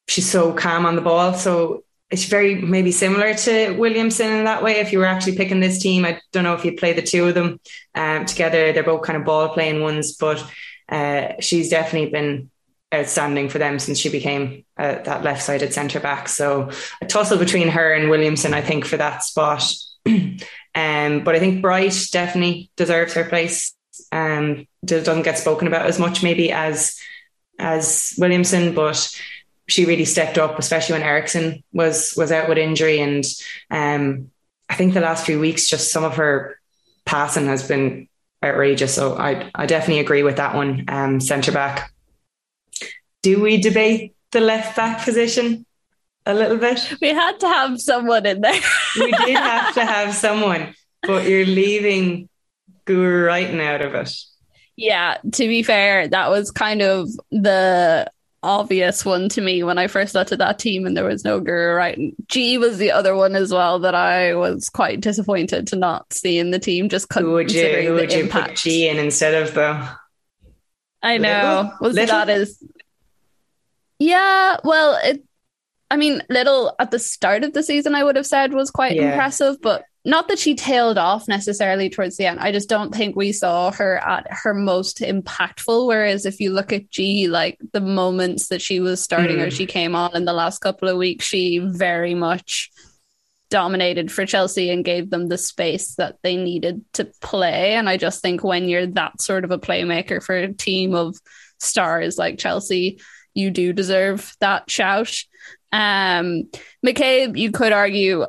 she's so calm on the ball. So it's very maybe similar to Williamson in that way. If you were actually picking this team, I don't know if you'd play the two of them um, together. They're both kind of ball playing ones, but uh, she's definitely been outstanding for them since she became uh, that left sided centre back. So a tussle between her and Williamson, I think, for that spot. <clears throat> Um, but I think Bright definitely deserves her place. Um, doesn't get spoken about as much maybe as as Williamson, but she really stepped up, especially when Eriksson was was out with injury. And um, I think the last few weeks, just some of her passing has been outrageous. So I I definitely agree with that one. Um, centre back. Do we debate the left back position? A little bit. We had to have someone in there. we did have to have someone, but you're leaving Guro Reiten out of it. Yeah, to be fair, that was kind of the obvious one to me when I first looked at that team and there was no Guro Reiten. Ji was the other one as well that I was quite disappointed to not see in the team just who would you who would you put Ji in instead of the I know. Little? Was Little? that is Yeah, well it I mean, Little at the start of the season, I would have said was quite yeah. impressive, but not that she tailed off necessarily towards the end. I just don't think we saw her at her most impactful. Whereas if you look at Ji, like the moments that she was starting mm. or she came on in the last couple of weeks, she very much dominated for Chelsea and gave them the space that they needed to play. And I just think when you're that sort of a playmaker for a team of stars like Chelsea, you do deserve that shout. Um, McCabe, you could argue,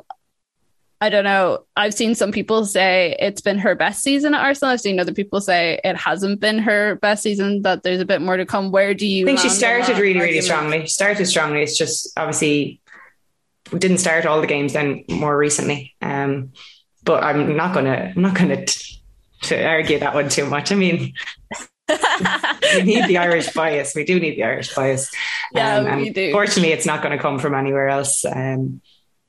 I don't know. I've seen some people say it's been her best season at Arsenal. I've seen other people say it hasn't been her best season, that there's a bit more to come. Where do you I think she started really, really strongly. She started strongly. It's just obviously didn't start all the games then more recently. Um, but I'm not gonna I'm not gonna t- to argue that one too much. I mean <laughs> we need the Irish bias. We do need the Irish bias. Yeah, um, we do. Fortunately, it's not going to come from anywhere else um,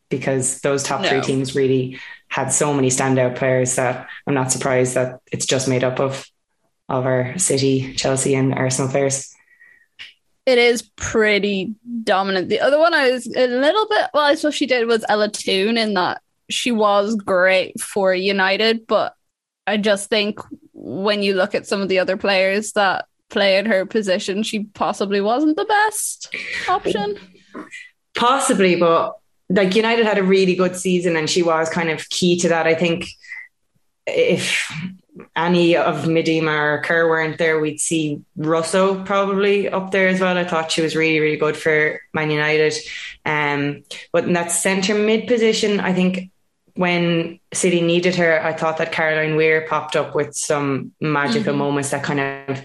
because those top no. three teams really had so many standout players that I'm not surprised that it's just made up of of our City, Chelsea, and Arsenal players. It is pretty dominant. The other one I was a little bit well, I suppose she did was Ella Toone in that she was great for United, but I just think when you look at some of the other players that play in her position, she possibly wasn't the best option. Possibly, but like United had a really good season and she was kind of key to that. I think if any of Miedema or Kerr weren't there, we'd see Russo probably up there as well. I thought she was really, really good for Man United. Um, but in that centre mid position, I think when City needed her, I thought that Caroline Weir popped up with some magical mm-hmm. moments that kind of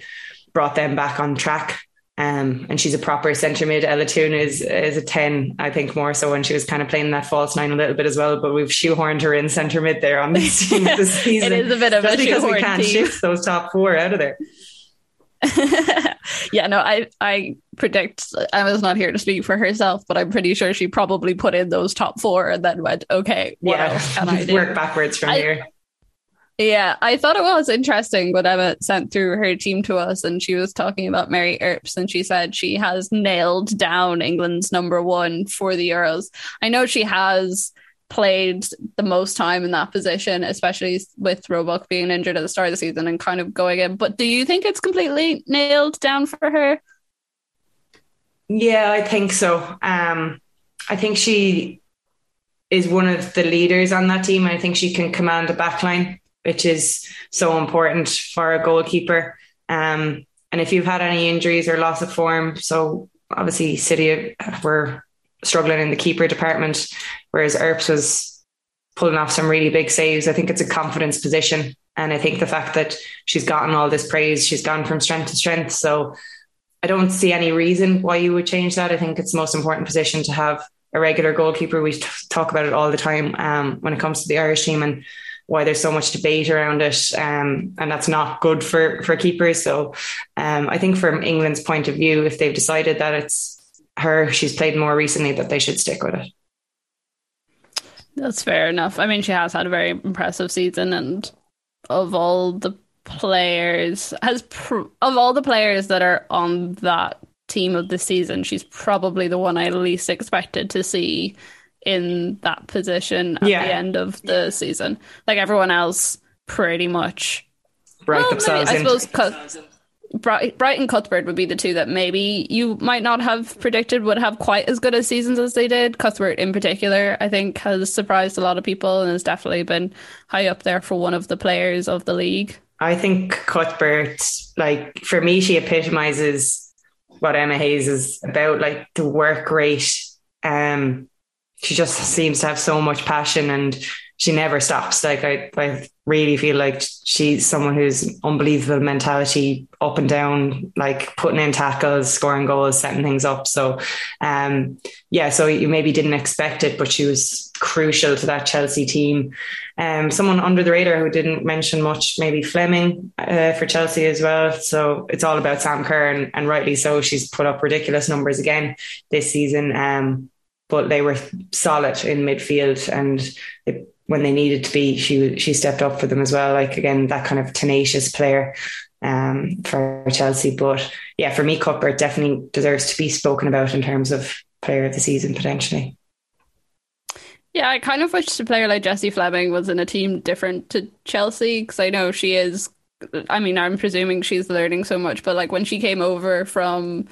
brought them back on track. Um, and she's a proper centre mid. Ella Toone is is a ten, I think, more so when she was kind of playing that false nine a little bit as well. But we've shoehorned her in centre mid there on this <laughs> team <laughs> this season. it is a bit of Just a because we can't team. shift those top four out of there. <laughs> yeah, no, I I predict Emma's not here to speak for herself, but I'm pretty sure she probably put in those top four and then went, okay, what yeah, else can I work backwards from I- here. Yeah, I thought it was interesting what Emma sent through her team to us and she was talking about Mary Earps and she said she has nailed down England's number one for the Euros. I know she has played the most time in that position, especially with Roebuck being injured at the start of the season and kind of going in. But do you think it's completely nailed down for her? Yeah, I think so. Um, I think she is one of the leaders on that team. I think she can command a backline, which is so important for a goalkeeper. Um, and if you've had any injuries or loss of form, so obviously City were struggling in the keeper department, whereas Earps was pulling off some really big saves. I think it's a confidence position. And I think the fact that she's gotten all this praise, she's gone from strength to strength. So I don't see any reason why you would change that. I think it's the most important position to have a regular goalkeeper. We talk about it all the time um, when it comes to the Irish team and why there's so much debate around it, um, and that's not good for for keepers. So um, I think from England's point of view, if they've decided that it's her, she's played more recently, that they should stick with it. That's fair enough. I mean, she has had a very impressive season, and of all the players, has pr- of all the players that are on that team of the season, she's probably the one I least expected to see in that position at Yeah. the end of the season. Like everyone else, pretty much. Well, maybe- I suppose Cut- Bright, Bright and Cuthbert would be the two that maybe you might not have predicted would have quite as good a seasons as they did. Cuthbert, in particular, I think has surprised a lot of people and has definitely been high up there for one of the players of the league. I think Cuthbert, like for me, she epitomizes what Emma Hayes is about, like the work rate. Um, she just seems to have so much passion and she never stops. Like I, I really feel like she's someone who's unbelievable mentality up and down, like putting in tackles, scoring goals, setting things up. So, um, yeah, so you maybe didn't expect it, but she was crucial to that Chelsea team. Um, someone under the radar who didn't mention much, maybe Fleming uh, for Chelsea as well. So it's all about Sam Kerr, and, and rightly so. She's put up ridiculous numbers again this season. Um, but they were solid in midfield, and when they needed to be, she she stepped up for them as well. Like again, that kind of tenacious player um, for Chelsea. But yeah, for me, Cuthbert definitely deserves to be spoken about in terms of player of the season potentially. Yeah, I kind of wish a player like Jessie Fleming was in a team different to Chelsea because I know she is. I mean, I'm presuming she's learning so much, but like when she came over from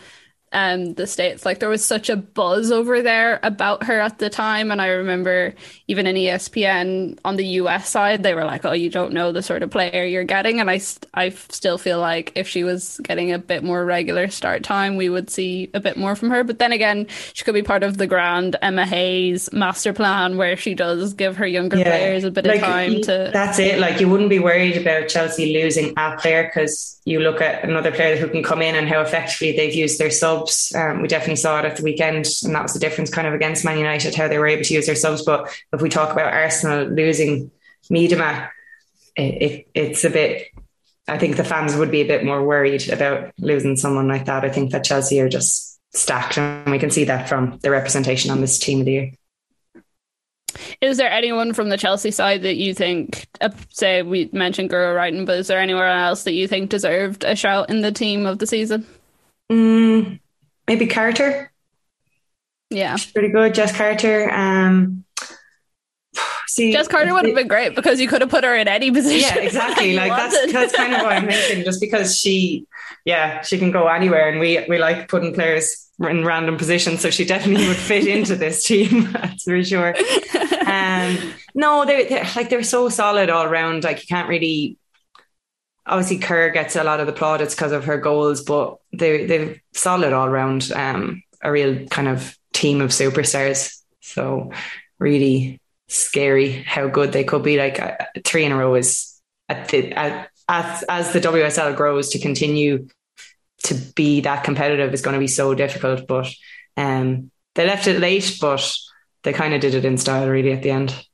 um the states. Like there was such a buzz over there about her at the time and i remember even in espn on the us side they were like oh you don't know the sort of player you're getting and i i still feel like if she was getting a bit more regular start time we would see a bit more from her. But then again she could be part of the grand emma hayes master plan where she does give her younger players a bit Like, of time to That's it. Like you wouldn't be worried about Chelsea losing a player because you look at another player who can come in and how effectively they've used their subs. Um, we definitely saw it at the weekend, and that was the difference kind of against Man United how they were able to use their subs. But if we talk about Arsenal losing Miedema, it, it, it's a bit. I think the fans would be a bit more worried about losing someone like that. I think that Chelsea are just stacked, and we can see that from the representation on this team of the year. Is there anyone from the Chelsea side that you think, uh, say we mentioned Guro Reiten, but is there anywhere else that you think deserved a shout in the team of the season? Mm, maybe Carter. Yeah, pretty good. Jess Carter. Um, see, Jess Carter would have been great because you could have put her in any position. <laughs> Yeah, exactly. like that's wanted. that's kind of what I'm <laughs> thinking. Just because she, yeah, she can go anywhere, and we we like putting players in random positions, so she definitely would fit <laughs> into this team. That's for sure. Um, no, they they're like they're so solid all around. Like you can't really. Obviously, Kerr gets a lot of the plaudits because of her goals, but they they're solid all round. Um, a real kind of team of superstars. So really scary how good they could be. Like uh, three in a row is at the, at, as as the WSL grows to continue to be that competitive is going to be so difficult. But um, they left it late, but they kind of did it in style really at the end.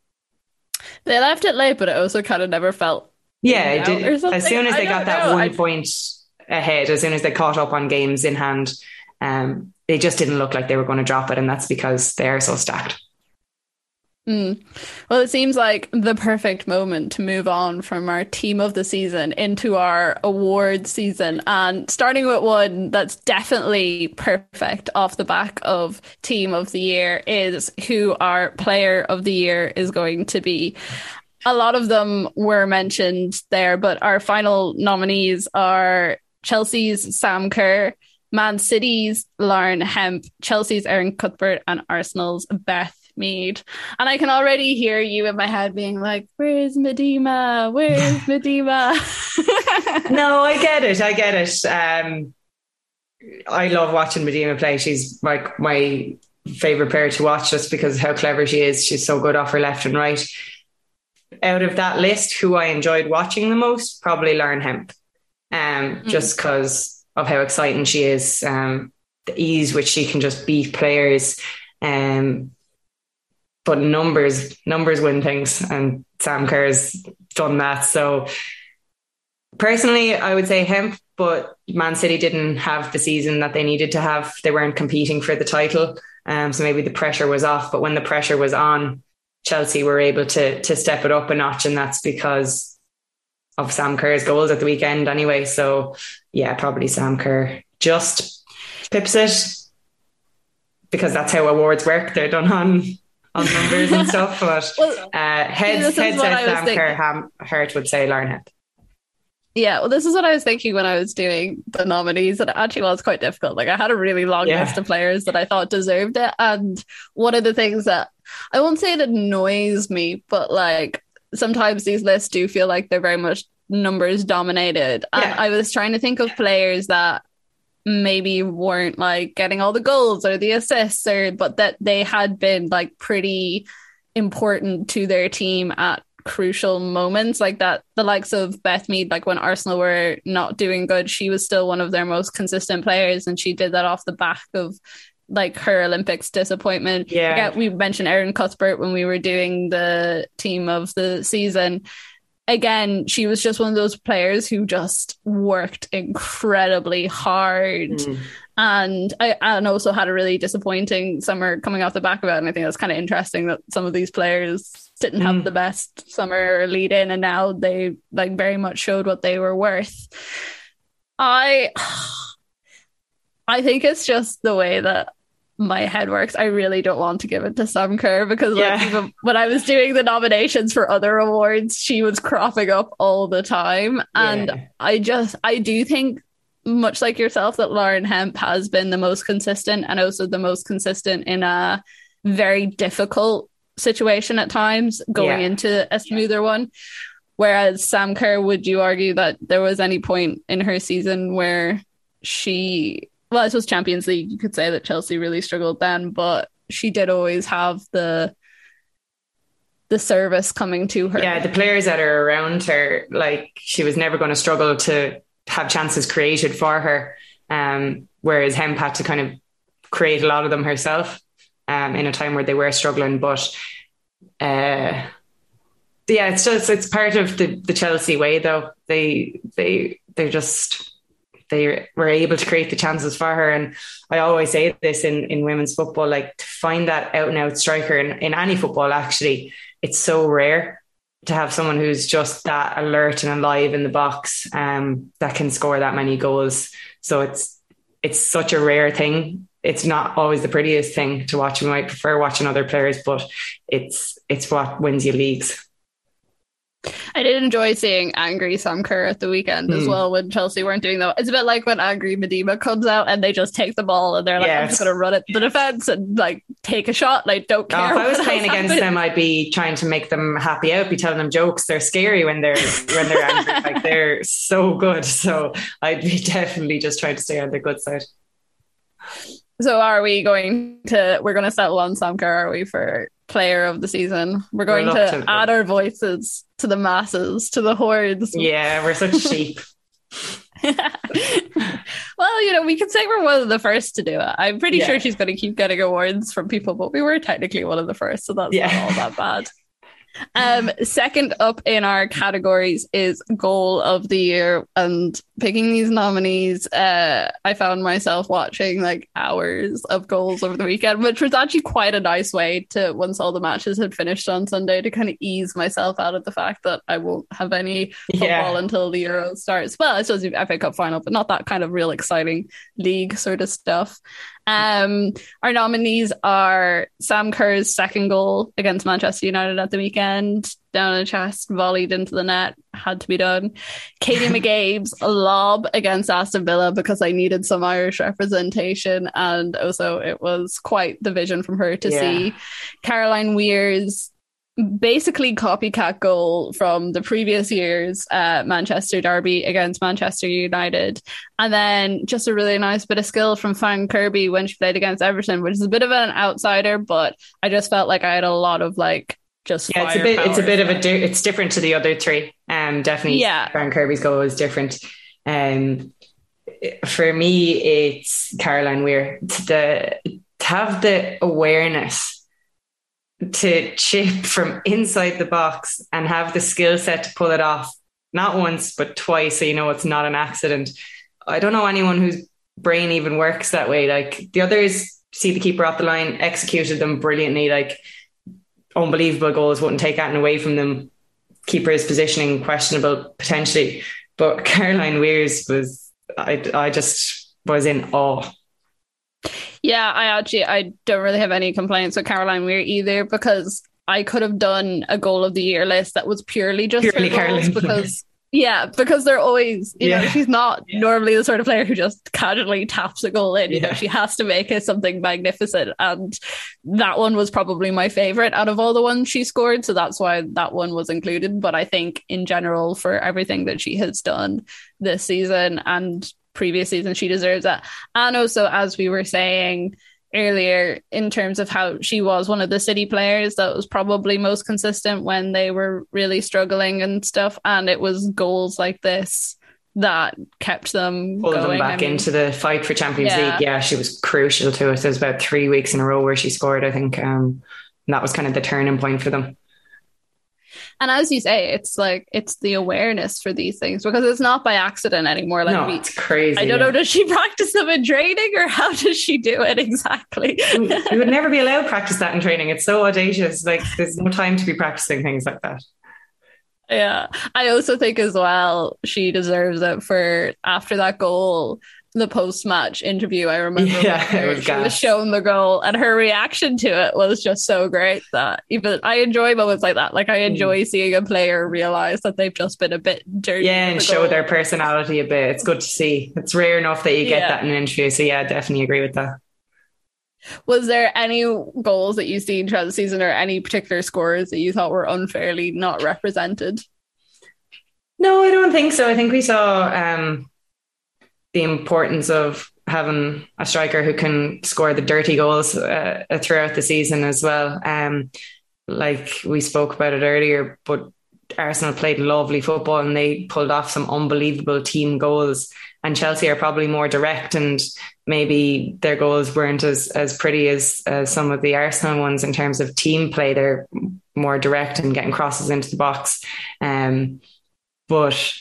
They left it late, but it also kind of never felt. Yeah, it did. as soon as they got that know. one I, point ahead, as soon as they caught up on games in hand, um, they just didn't look like they were going to drop it, and that's because they are so stacked. Mm. Well, it seems like the perfect moment to move on from our team of the season into our award season. And starting with one that's definitely perfect off the back of team of the year is who our player of the year is going to be. A lot of them were mentioned there, but our final nominees are Chelsea's Sam Kerr, Man City's Lauren Hemp, Chelsea's Erin Cuthbert, and Arsenal's Beth Mead. And I can already hear you in my head being like, Where's Miedema? Where's <laughs> Miedema? <laughs> no, I get it. I get it. Um, I love watching Miedema play. She's like my favorite player to watch just because how clever she is. She's so good off her left and right. Out of that list, who I enjoyed watching the most, probably Lauren Hemp. Um, mm. just because of how exciting she is, um, the ease which she can just beat players. Um, but numbers numbers win things, and Sam Kerr's done that. So personally, I would say Hemp, but Man City didn't have the season that they needed to have. They weren't competing for the title, um, so maybe the pressure was off. But when the pressure was on, Chelsea were able to to step it up a notch, and that's because of Sam Kerr's goals at the weekend. Anyway, so yeah, probably Sam Kerr just pips it because that's how awards work. They're done on on numbers and stuff. <laughs> But well, uh, heads, heads says Sam Kerr, Ham, Hurt would say Lauren Hemp. Yeah, well, this is what I was thinking when I was doing the nominees. It actually was quite difficult. Like, I had a really long yeah. list of players that I thought deserved it. And one of the things that I won't say it annoys me, but like sometimes these lists do feel like they're very much numbers dominated. And yeah. I was trying to think of players that maybe weren't like getting all the goals or the assists or but that they had been like pretty important to their team at crucial moments like that the likes of Beth Mead like when Arsenal were not doing good she was still one of their most consistent players and she did that off the back of like her Olympics disappointment. Yeah. we mentioned Erin Cuthbert when we were doing the team of the season again, she was just one of those players who just worked incredibly hard. Mm. And I and also had a really disappointing summer coming off the back of it. And I think that's kind of interesting that some of these players didn't mm. have the best summer lead in and now they like very much showed what they were worth. I I think it's just the way that my head works. I really don't want to give it to Sam Kerr because yeah. like, even when I was doing the nominations for other awards, she was cropping up all the time. And yeah. I just, I do think, much like yourself, that Lauren Hemp has been the most consistent and also the most consistent in a very difficult situation at times going yeah. into a smoother one. Whereas Sam Kerr, would you argue that there was any point in her season where she well, I suppose Champions League, you could say that Chelsea really struggled then, but she did always have the the service coming to her. Yeah, the players that are around her, like she was never going to struggle to have chances created for her. Um, whereas Hemp had to kind of create a lot of them herself um, in a time where they were struggling. But uh, yeah, it's just it's part of the, the Chelsea way, though. They they they're just they were able to create the chances for her. And I always say this in, in women's football, like to find that out and out striker in, in any football, actually, it's so rare to have someone who's just that alert and alive in the box um, that can score that many goals. So it's it's such a rare thing. It's not always the prettiest thing to watch. We might prefer watching other players, but it's it's what wins you leagues. I did enjoy seeing angry Sam Kerr at the weekend mm. as hmm. well when Chelsea weren't doing that. It's a bit like when angry Miedema comes out and they just take the ball and they're like, yes. I'm just going to run at the defense and like take a shot. Like, don't care. Oh, if I was playing against happened. them, I'd be trying to make them happy out, be telling them jokes. They're scary when they're when they're angry. <laughs> like they're so good. So I'd be definitely just trying to stay on the good side. So are we going to we're going to settle on Sam Kerr, are we for player of the season? We're going we're to add our voices to the masses, to the hordes. Yeah, we're such <laughs> sheep. <laughs> well, you know, we could say we're one of the first to do it. I'm pretty yeah. sure she's going to keep getting awards from people, but we were technically one of the first, so that's yeah. not all that bad. <laughs> Um, <sighs> second up in our categories is goal of the year, and picking these nominees, uh, I found myself watching like hours of goals over the weekend, which was actually quite a nice way to once all the matches had finished on Sunday to kind of ease myself out of the fact that I won't have any football yeah. until the Euro starts. Well, I suppose the FA Cup final, but not that kind of real exciting league sort of stuff. Um, our nominees are Sam Kerr's second goal against Manchester United at the weekend, down a chest, volleyed into the net, had to be done. Katie <laughs> McCabe's lob against Aston Villa because I needed some Irish representation, and also it was quite the vision from her to yeah. see. Caroline Weir's basically copycat goal from the previous year's uh, Manchester Derby against Manchester United. And then just a really nice bit of skill from Fran Kirby when she played against Everton, which is a bit of an outsider, but I just felt like I had a lot of like just yeah, it's a bit it's a bit of a di- it's different to the other three. Um definitely yeah. Fran Kirby's goal is different. Um for me it's Caroline Weir. The to have the awareness to chip from inside the box and have the skill set to pull it off, not once, but twice. So you know it's not an accident. I don't know anyone whose brain even works that way. Like the others see the keeper off the line, executed them brilliantly, like unbelievable goals, wouldn't take that away from them. Keeper's positioning questionable potentially. But <laughs> Caroline Weir's was I I just was in awe. Yeah, I actually I don't really have any complaints with Caroline Weir either because I could have done a goal of the year list that was purely just purely Caroline because yeah, because they're always you yeah. know she's not yeah. normally the sort of player who just casually taps a goal in. You yeah. know, she has to make it something magnificent, and that one was probably my favorite out of all the ones she scored. So that's why that one was included. But I think in general, for everything that she has done this season and previous season. She deserves that. And also, as we were saying earlier, in terms of how she was one of the city players that was probably most consistent when they were really struggling and stuff. And it was goals like this that kept them pulled them back I mean, into the fight for Champions yeah. League. Yeah, she was crucial to it. There was about three weeks in a row where she scored. I think um, that was kind of the turning point for them. And as you say, it's like it's the awareness for these things because it's not by accident anymore. Like no, we, it's crazy. I don't yeah. know. Does she <laughs> practice them in training or how does she do it exactly? you would never be allowed to practice that in training. It's so audacious. Like there's no time to be practicing things like that. Yeah. I also think as well she deserves it for after that goal the post match interview. I remember yeah, <laughs> was she was shown the goal, and her reaction to it was just so great that even I enjoy moments like that. Like I mm. enjoy mm. seeing a player realize that they've just been a bit dirty. Yeah, and the show their personality a bit. It's good to see. It's rare enough that you get yeah. that in an interview. So yeah, I definitely agree with that. Was there any goals that you seen throughout the season, or any particular scores that you thought were unfairly not represented? No, I don't think so. I think we saw um, the importance of having a striker who can score the dirty goals uh, throughout the season as well. Um, like we spoke about it earlier, but Arsenal played lovely football and they pulled off some unbelievable team goals. And Chelsea are probably more direct, and maybe their goals weren't as as pretty as, as some of the Arsenal ones in terms of team play. They're more direct and getting crosses into the box. Um, but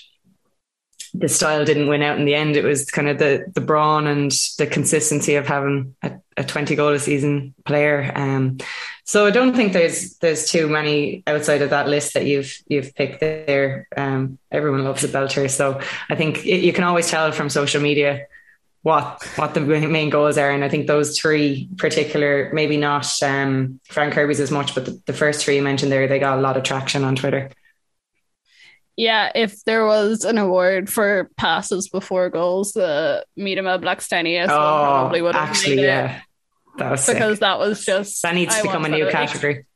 the style didn't win out in the end. It was kind of the the brawn and the consistency of having a, a 20 goal a season player. Um, so I don't think there's there's too many outside of that list that you've you've picked there. Um, everyone loves a belter, so I think it, you can always tell from social media what what the main goals are, and I think those three particular, maybe not um, Fran Kirby's as much, but the, the first three you mentioned there, they got a lot of traction on Twitter. Yeah, if there was an award for passes before goals, the Miedema Blackstenius oh, probably would have actually, yeah. That was because sick. that was just that needs to become a new category.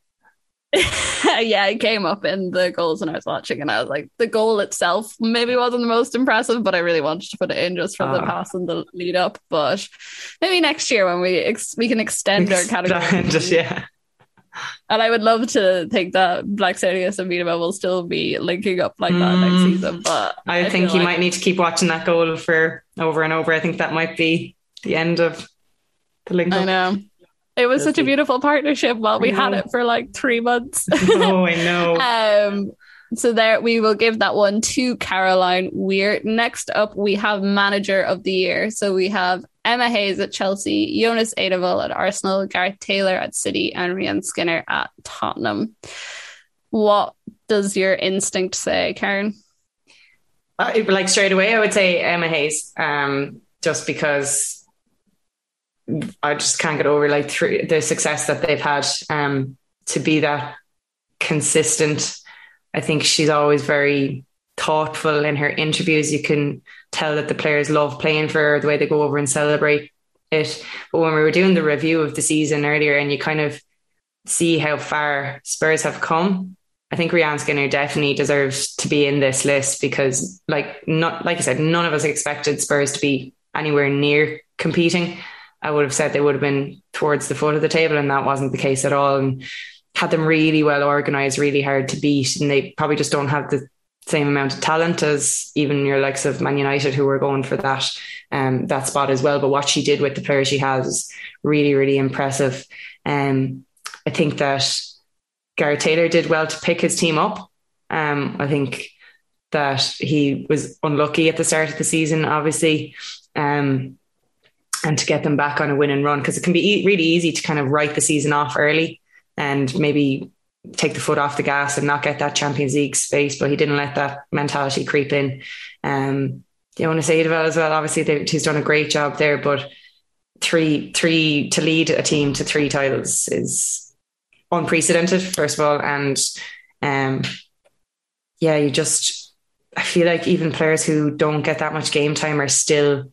<laughs> yeah, it came up in the goals when I was watching, and I was like, the goal itself maybe wasn't the most impressive, but I really wanted to put it in just for oh. the ah. pass and the lead up. But maybe next year when we ex- we can extend our <laughs> category, just yeah And I would love to think that Blackstenius and Miedema will still be linking up like that next Mm. season. But I, I think you like- might need to keep watching that goal for over and over. I think that might be the end of the link. I know. It was such a beautiful partnership while we had it for like three months. <laughs> oh, I know. <laughs> um so there we will give that one to Caroline Weir. Next up we have manager of the year. So we have Emma Hayes at Chelsea, Jonas Eidevall at Arsenal, Gareth Taylor at City, and Rehanne Skinner at Tottenham. What does your instinct say, Karen? Uh, like straight away, I would say Emma Hayes, um, just because I just can't get over like through the success that they've had um, to be that consistent. I think she's always very thoughtful in her interviews. You can tell that the players love playing for the way they go over and celebrate it. But when we were doing the review of the season earlier, and you kind of see how far Spurs have come, I think Rehanne Skinner definitely deserves to be in this list because, like, not like I said, none of us expected Spurs to be anywhere near competing. I would have said they would have been towards the foot of the table, and that wasn't the case at all. And had them really well organized, really hard to beat, and they probably just don't have the same amount of talent as even your likes of Man United, who were going for that um, that spot as well. But what she did with the players she has is really, really impressive. Um, I think that Gareth Taylor did well to pick his team up. Um, I think that he was unlucky at the start of the season, obviously, um, and to get them back on a winning run because it can be e- really easy to kind of write the season off early and maybe take the foot off the gas and not get that Champions League space. But he didn't let that mentality creep in. Um, you want to say Eidevall as well? Obviously, they, he's done a great job there, but three three to lead a team to three titles is unprecedented first of all and um yeah you just I feel like even players who don't get that much game time are still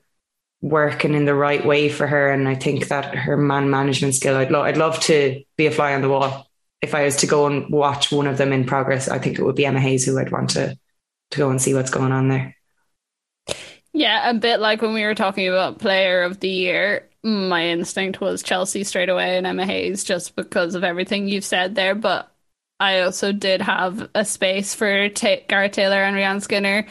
working in the right way for her and I think that her man management skill I'd, lo- I'd love to be a fly on the wall if I was to go and watch one of them in progress I think it would be Emma Hayes who I'd want to to go and see what's going on there Yeah, a bit like when we were talking about player of the year. My instinct was Chelsea straight away and Emma Hayes just because of everything you've said there. But I also did have a space for Gareth Taylor and Rehanne Skinner.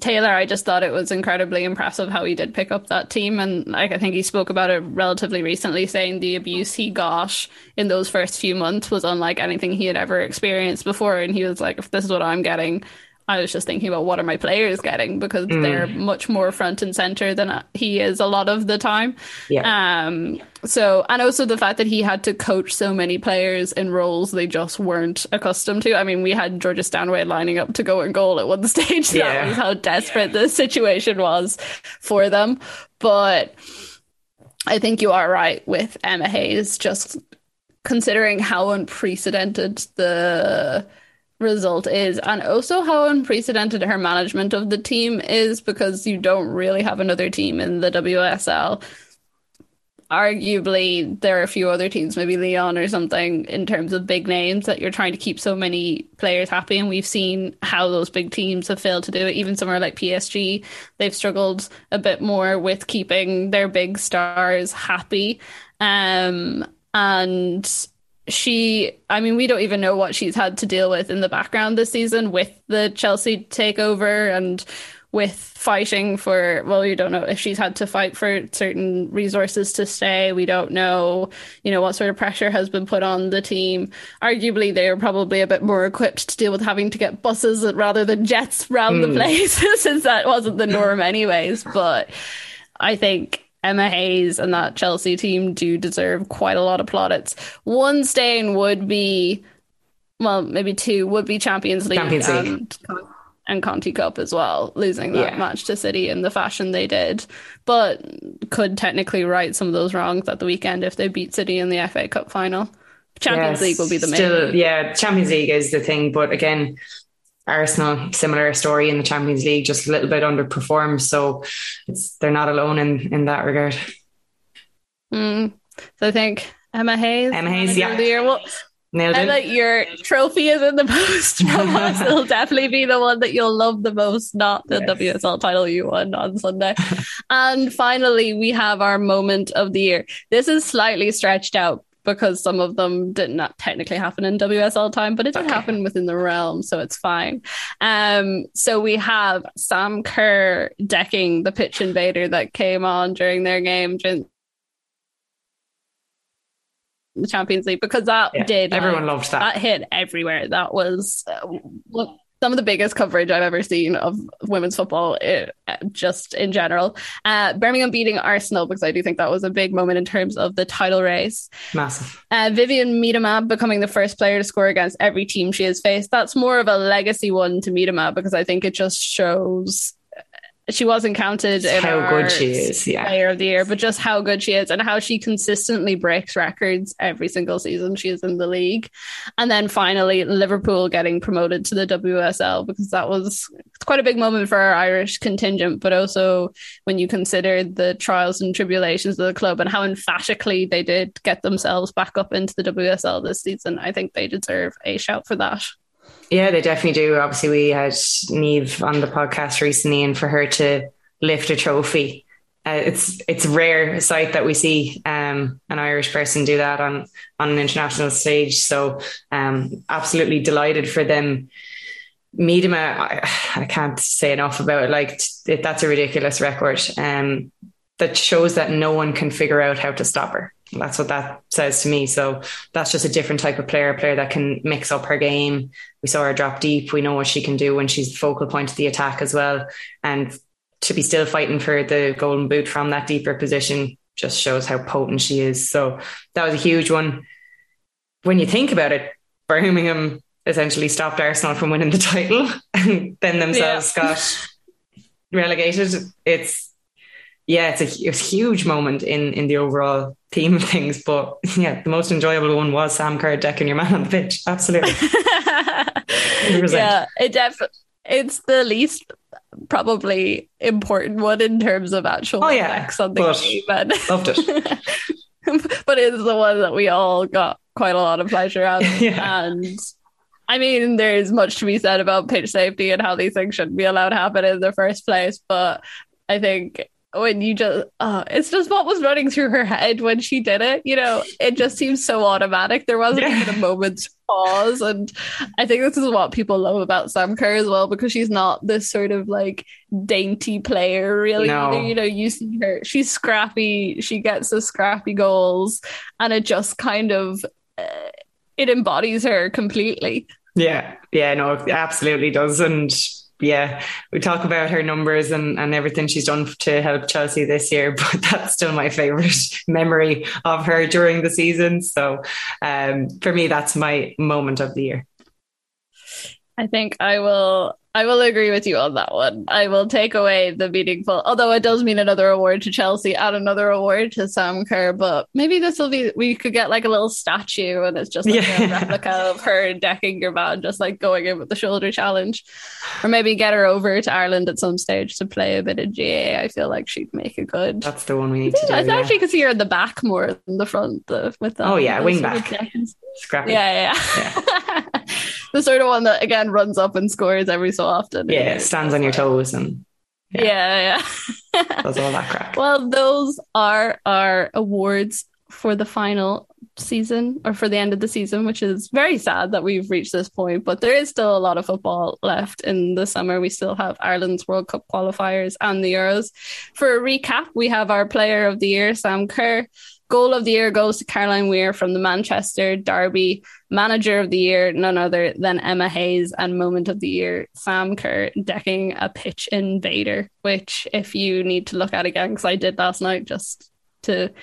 Taylor, I just thought it was incredibly impressive how he did pick up that team. And like I think he spoke about it relatively recently, saying the abuse he got in those first few months was unlike anything he had ever experienced before. And he was like, if this is what I'm getting, I was just thinking about what are my players getting because they're much more front and center than he is a lot of the time. yeah Um, so, and also the fact that he had to coach so many players in roles they just weren't accustomed to. I mean, we had Georgia Stanway lining up to go in goal at one <laughs> stage. Yeah. That was how desperate the situation was for them. But I think you are right with Emma Hayes, just considering how unprecedented the result is and also how unprecedented her management of the team is because you don't really have another team in the WSL arguably there are a few other teams, maybe Lyon or something, in terms of big names that you're trying to keep so many players happy. And we've seen how those big teams have failed to do it. Even somewhere like PSG, they've struggled a bit more with keeping their big stars happy. Um, and she, I mean, we don't even know what she's had to deal with in the background this season with the Chelsea takeover and with fighting for well we don't know if she's had to fight for certain resources to stay. We don't know you know what sort of pressure has been put on the team. Arguably they're probably a bit more equipped to deal with having to get buses rather than jets around the hmm. place <laughs> since that wasn't the norm anyways. But i think Emma Hayes and that Chelsea team do deserve quite a lot of plaudits. One stain would be, well, maybe two would be Champions League, Champions League. and and Conti Cup as well, losing that Yeah. match to City in the fashion they did, but could technically right some of those wrongs at the weekend if they beat City in the FA Cup final. Champions Yes, League will be the main. Still, yeah, Champions League is the thing, but again, Arsenal similar story in the Champions League, just a little bit underperformed. So it's they're not alone in in that regard. Mm. So I think Emma Hayes, Emma Hayes, yeah. Well, Nailed Emma, it. your trophy is in the <laughs> post <laughs> from us. It'll definitely be the one that you'll love the most, not the Yes. WSL title you won on Sunday. <laughs> and finally, we have our moment of the year. This is slightly stretched out because some of them did not technically happen in WSL time, but it did okay. happen within the realm, so it's fine. Um, so we have Sam Kerr decking the pitch invader that came on during their game during the Champions League because that yeah, did everyone like, loved that. That hit everywhere. That was uh, some of the biggest coverage I've ever seen of women's football, it, just in general. Uh, Birmingham beating Arsenal because I do think that was a big moment in terms of the title race. Massive. Uh, Vivianne Miedema becoming the first player to score against every team she has faced. That's more of a legacy one to Miedema because I think it just shows she wasn't counted in how good she is, yeah. Player of the year, but just how good she is and how she consistently breaks records every single season she is in the league. And then finally, Liverpool getting promoted to the WSL because that was quite a big moment for our Irish contingent, but also when you consider the trials and tribulations of the club and how emphatically they did get themselves back up into the WSL this season, I think they deserve a shout for that. Yeah, they definitely do. Obviously, we had Niamh on the podcast recently, and for her to lift a trophy, uh, it's it's a rare sight that we see um, an Irish person do that on on an international stage. So, um, absolutely delighted for them. Miedema, I, I, can't say enough about it. Like that's a ridiculous record. Um, that shows that no one can figure out how to stop her. That's what that says to me. So that's just a different type of player, a player that can mix up her game. We saw her drop deep. We know what she can do when she's the focal point of the attack as well. And to be still fighting for the golden boot from that deeper position just shows how potent she is. So that was a huge one. When you think about it, Birmingham essentially stopped Arsenal from winning the title <laughs> and then themselves yeah. got relegated. It's yeah, it's a, it's a huge moment in in the overall theme of things. But <laughs> yeah, the most enjoyable one was Sam Kerr decking your man on the pitch. Absolutely. <laughs> yeah, it definitely it's the least probably important one in terms of actual oh, yeah, on the game. But <laughs> loved it. but it's the one that we all got quite a lot of pleasure out of. yeah. And I mean, there's much to be said about pitch safety and how these things shouldn't be allowed to happen in the first place. But I think when you just uh, it's just what was running through her head when she did it you know? It just seems so automatic. There wasn't yeah. even a moment's pause and i think this is what people love about sam kerr as well because she's not this sort of like dainty player really no. you know? You see her she's scrappy she gets the scrappy goals and it just kind of uh, it embodies her completely. Yeah. Yeah no it absolutely does and yeah, we talk about her numbers and, and everything she's done to help Chelsea this year, <laughs> but that's still my favorite memory of her during the season. So um, for me, that's my moment of the year. I think I will I will agree with you on that one. I will take away the meaningful, although it does mean another award to Chelsea and another award to Sam Kerr. But maybe this will be, we could get like a little statue and it's just like yeah. a <laughs> replica of her decking your man, just like going in with the shoulder challenge. Or maybe get her over to Ireland at some stage to play a bit of GAA. I feel like she'd make a good. That's the one we need to do. I yeah. actually could see her in the back more than the front the, with that. Oh, yeah, wing back. Scrappy. Yeah, yeah. yeah. <laughs> the sort of one that again runs up and scores every so often. Yeah, it stands on your toes and yeah, yeah. yeah. Does all that <laughs> crap. Well, those are our awards for the final season or for the end of the season, which is very sad that we've reached this point. But there is still a lot of football left in the summer. We still have Ireland's World Cup qualifiers and the Euros. For a recap, we have our player of the year, Sam Kerr. Goal of the year goes to Caroline Weir from the Manchester Derby. Manager of the year, none other than Emma Hayes. And moment of the year, Sam Kerr decking a pitch invader, which if you need to look at again, because I did last night just to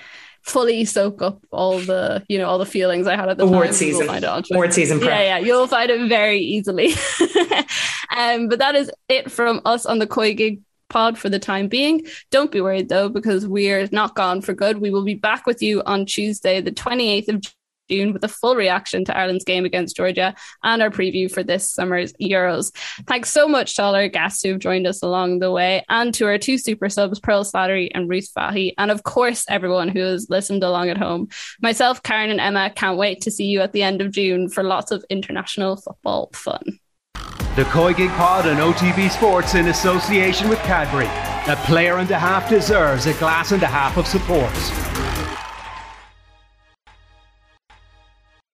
fully soak up all the you know all the feelings I had at the award time. season. Award season. Prep. Yeah, yeah, you'll find it very easily. <laughs> um, but that is it from us on the COYGIG pod for the time being. Don't be worried though, because we're not gone for good. We will be back with you on Tuesday, the 28th of June, with a full reaction to Ireland's game against Georgia and our preview for this summer's Euros. Thanks so much to all our guests who've joined us along the way, and to our two super subs, Pearl Slattery and Ruth Fahy, and of course, everyone who has listened along at home. Myself, Karen, and Emma can't wait to see you at the end of June for lots of international football fun. The COYGIG Pod and OTB Sports in association with Cadbury. A player and a half deserves a glass and a half of support.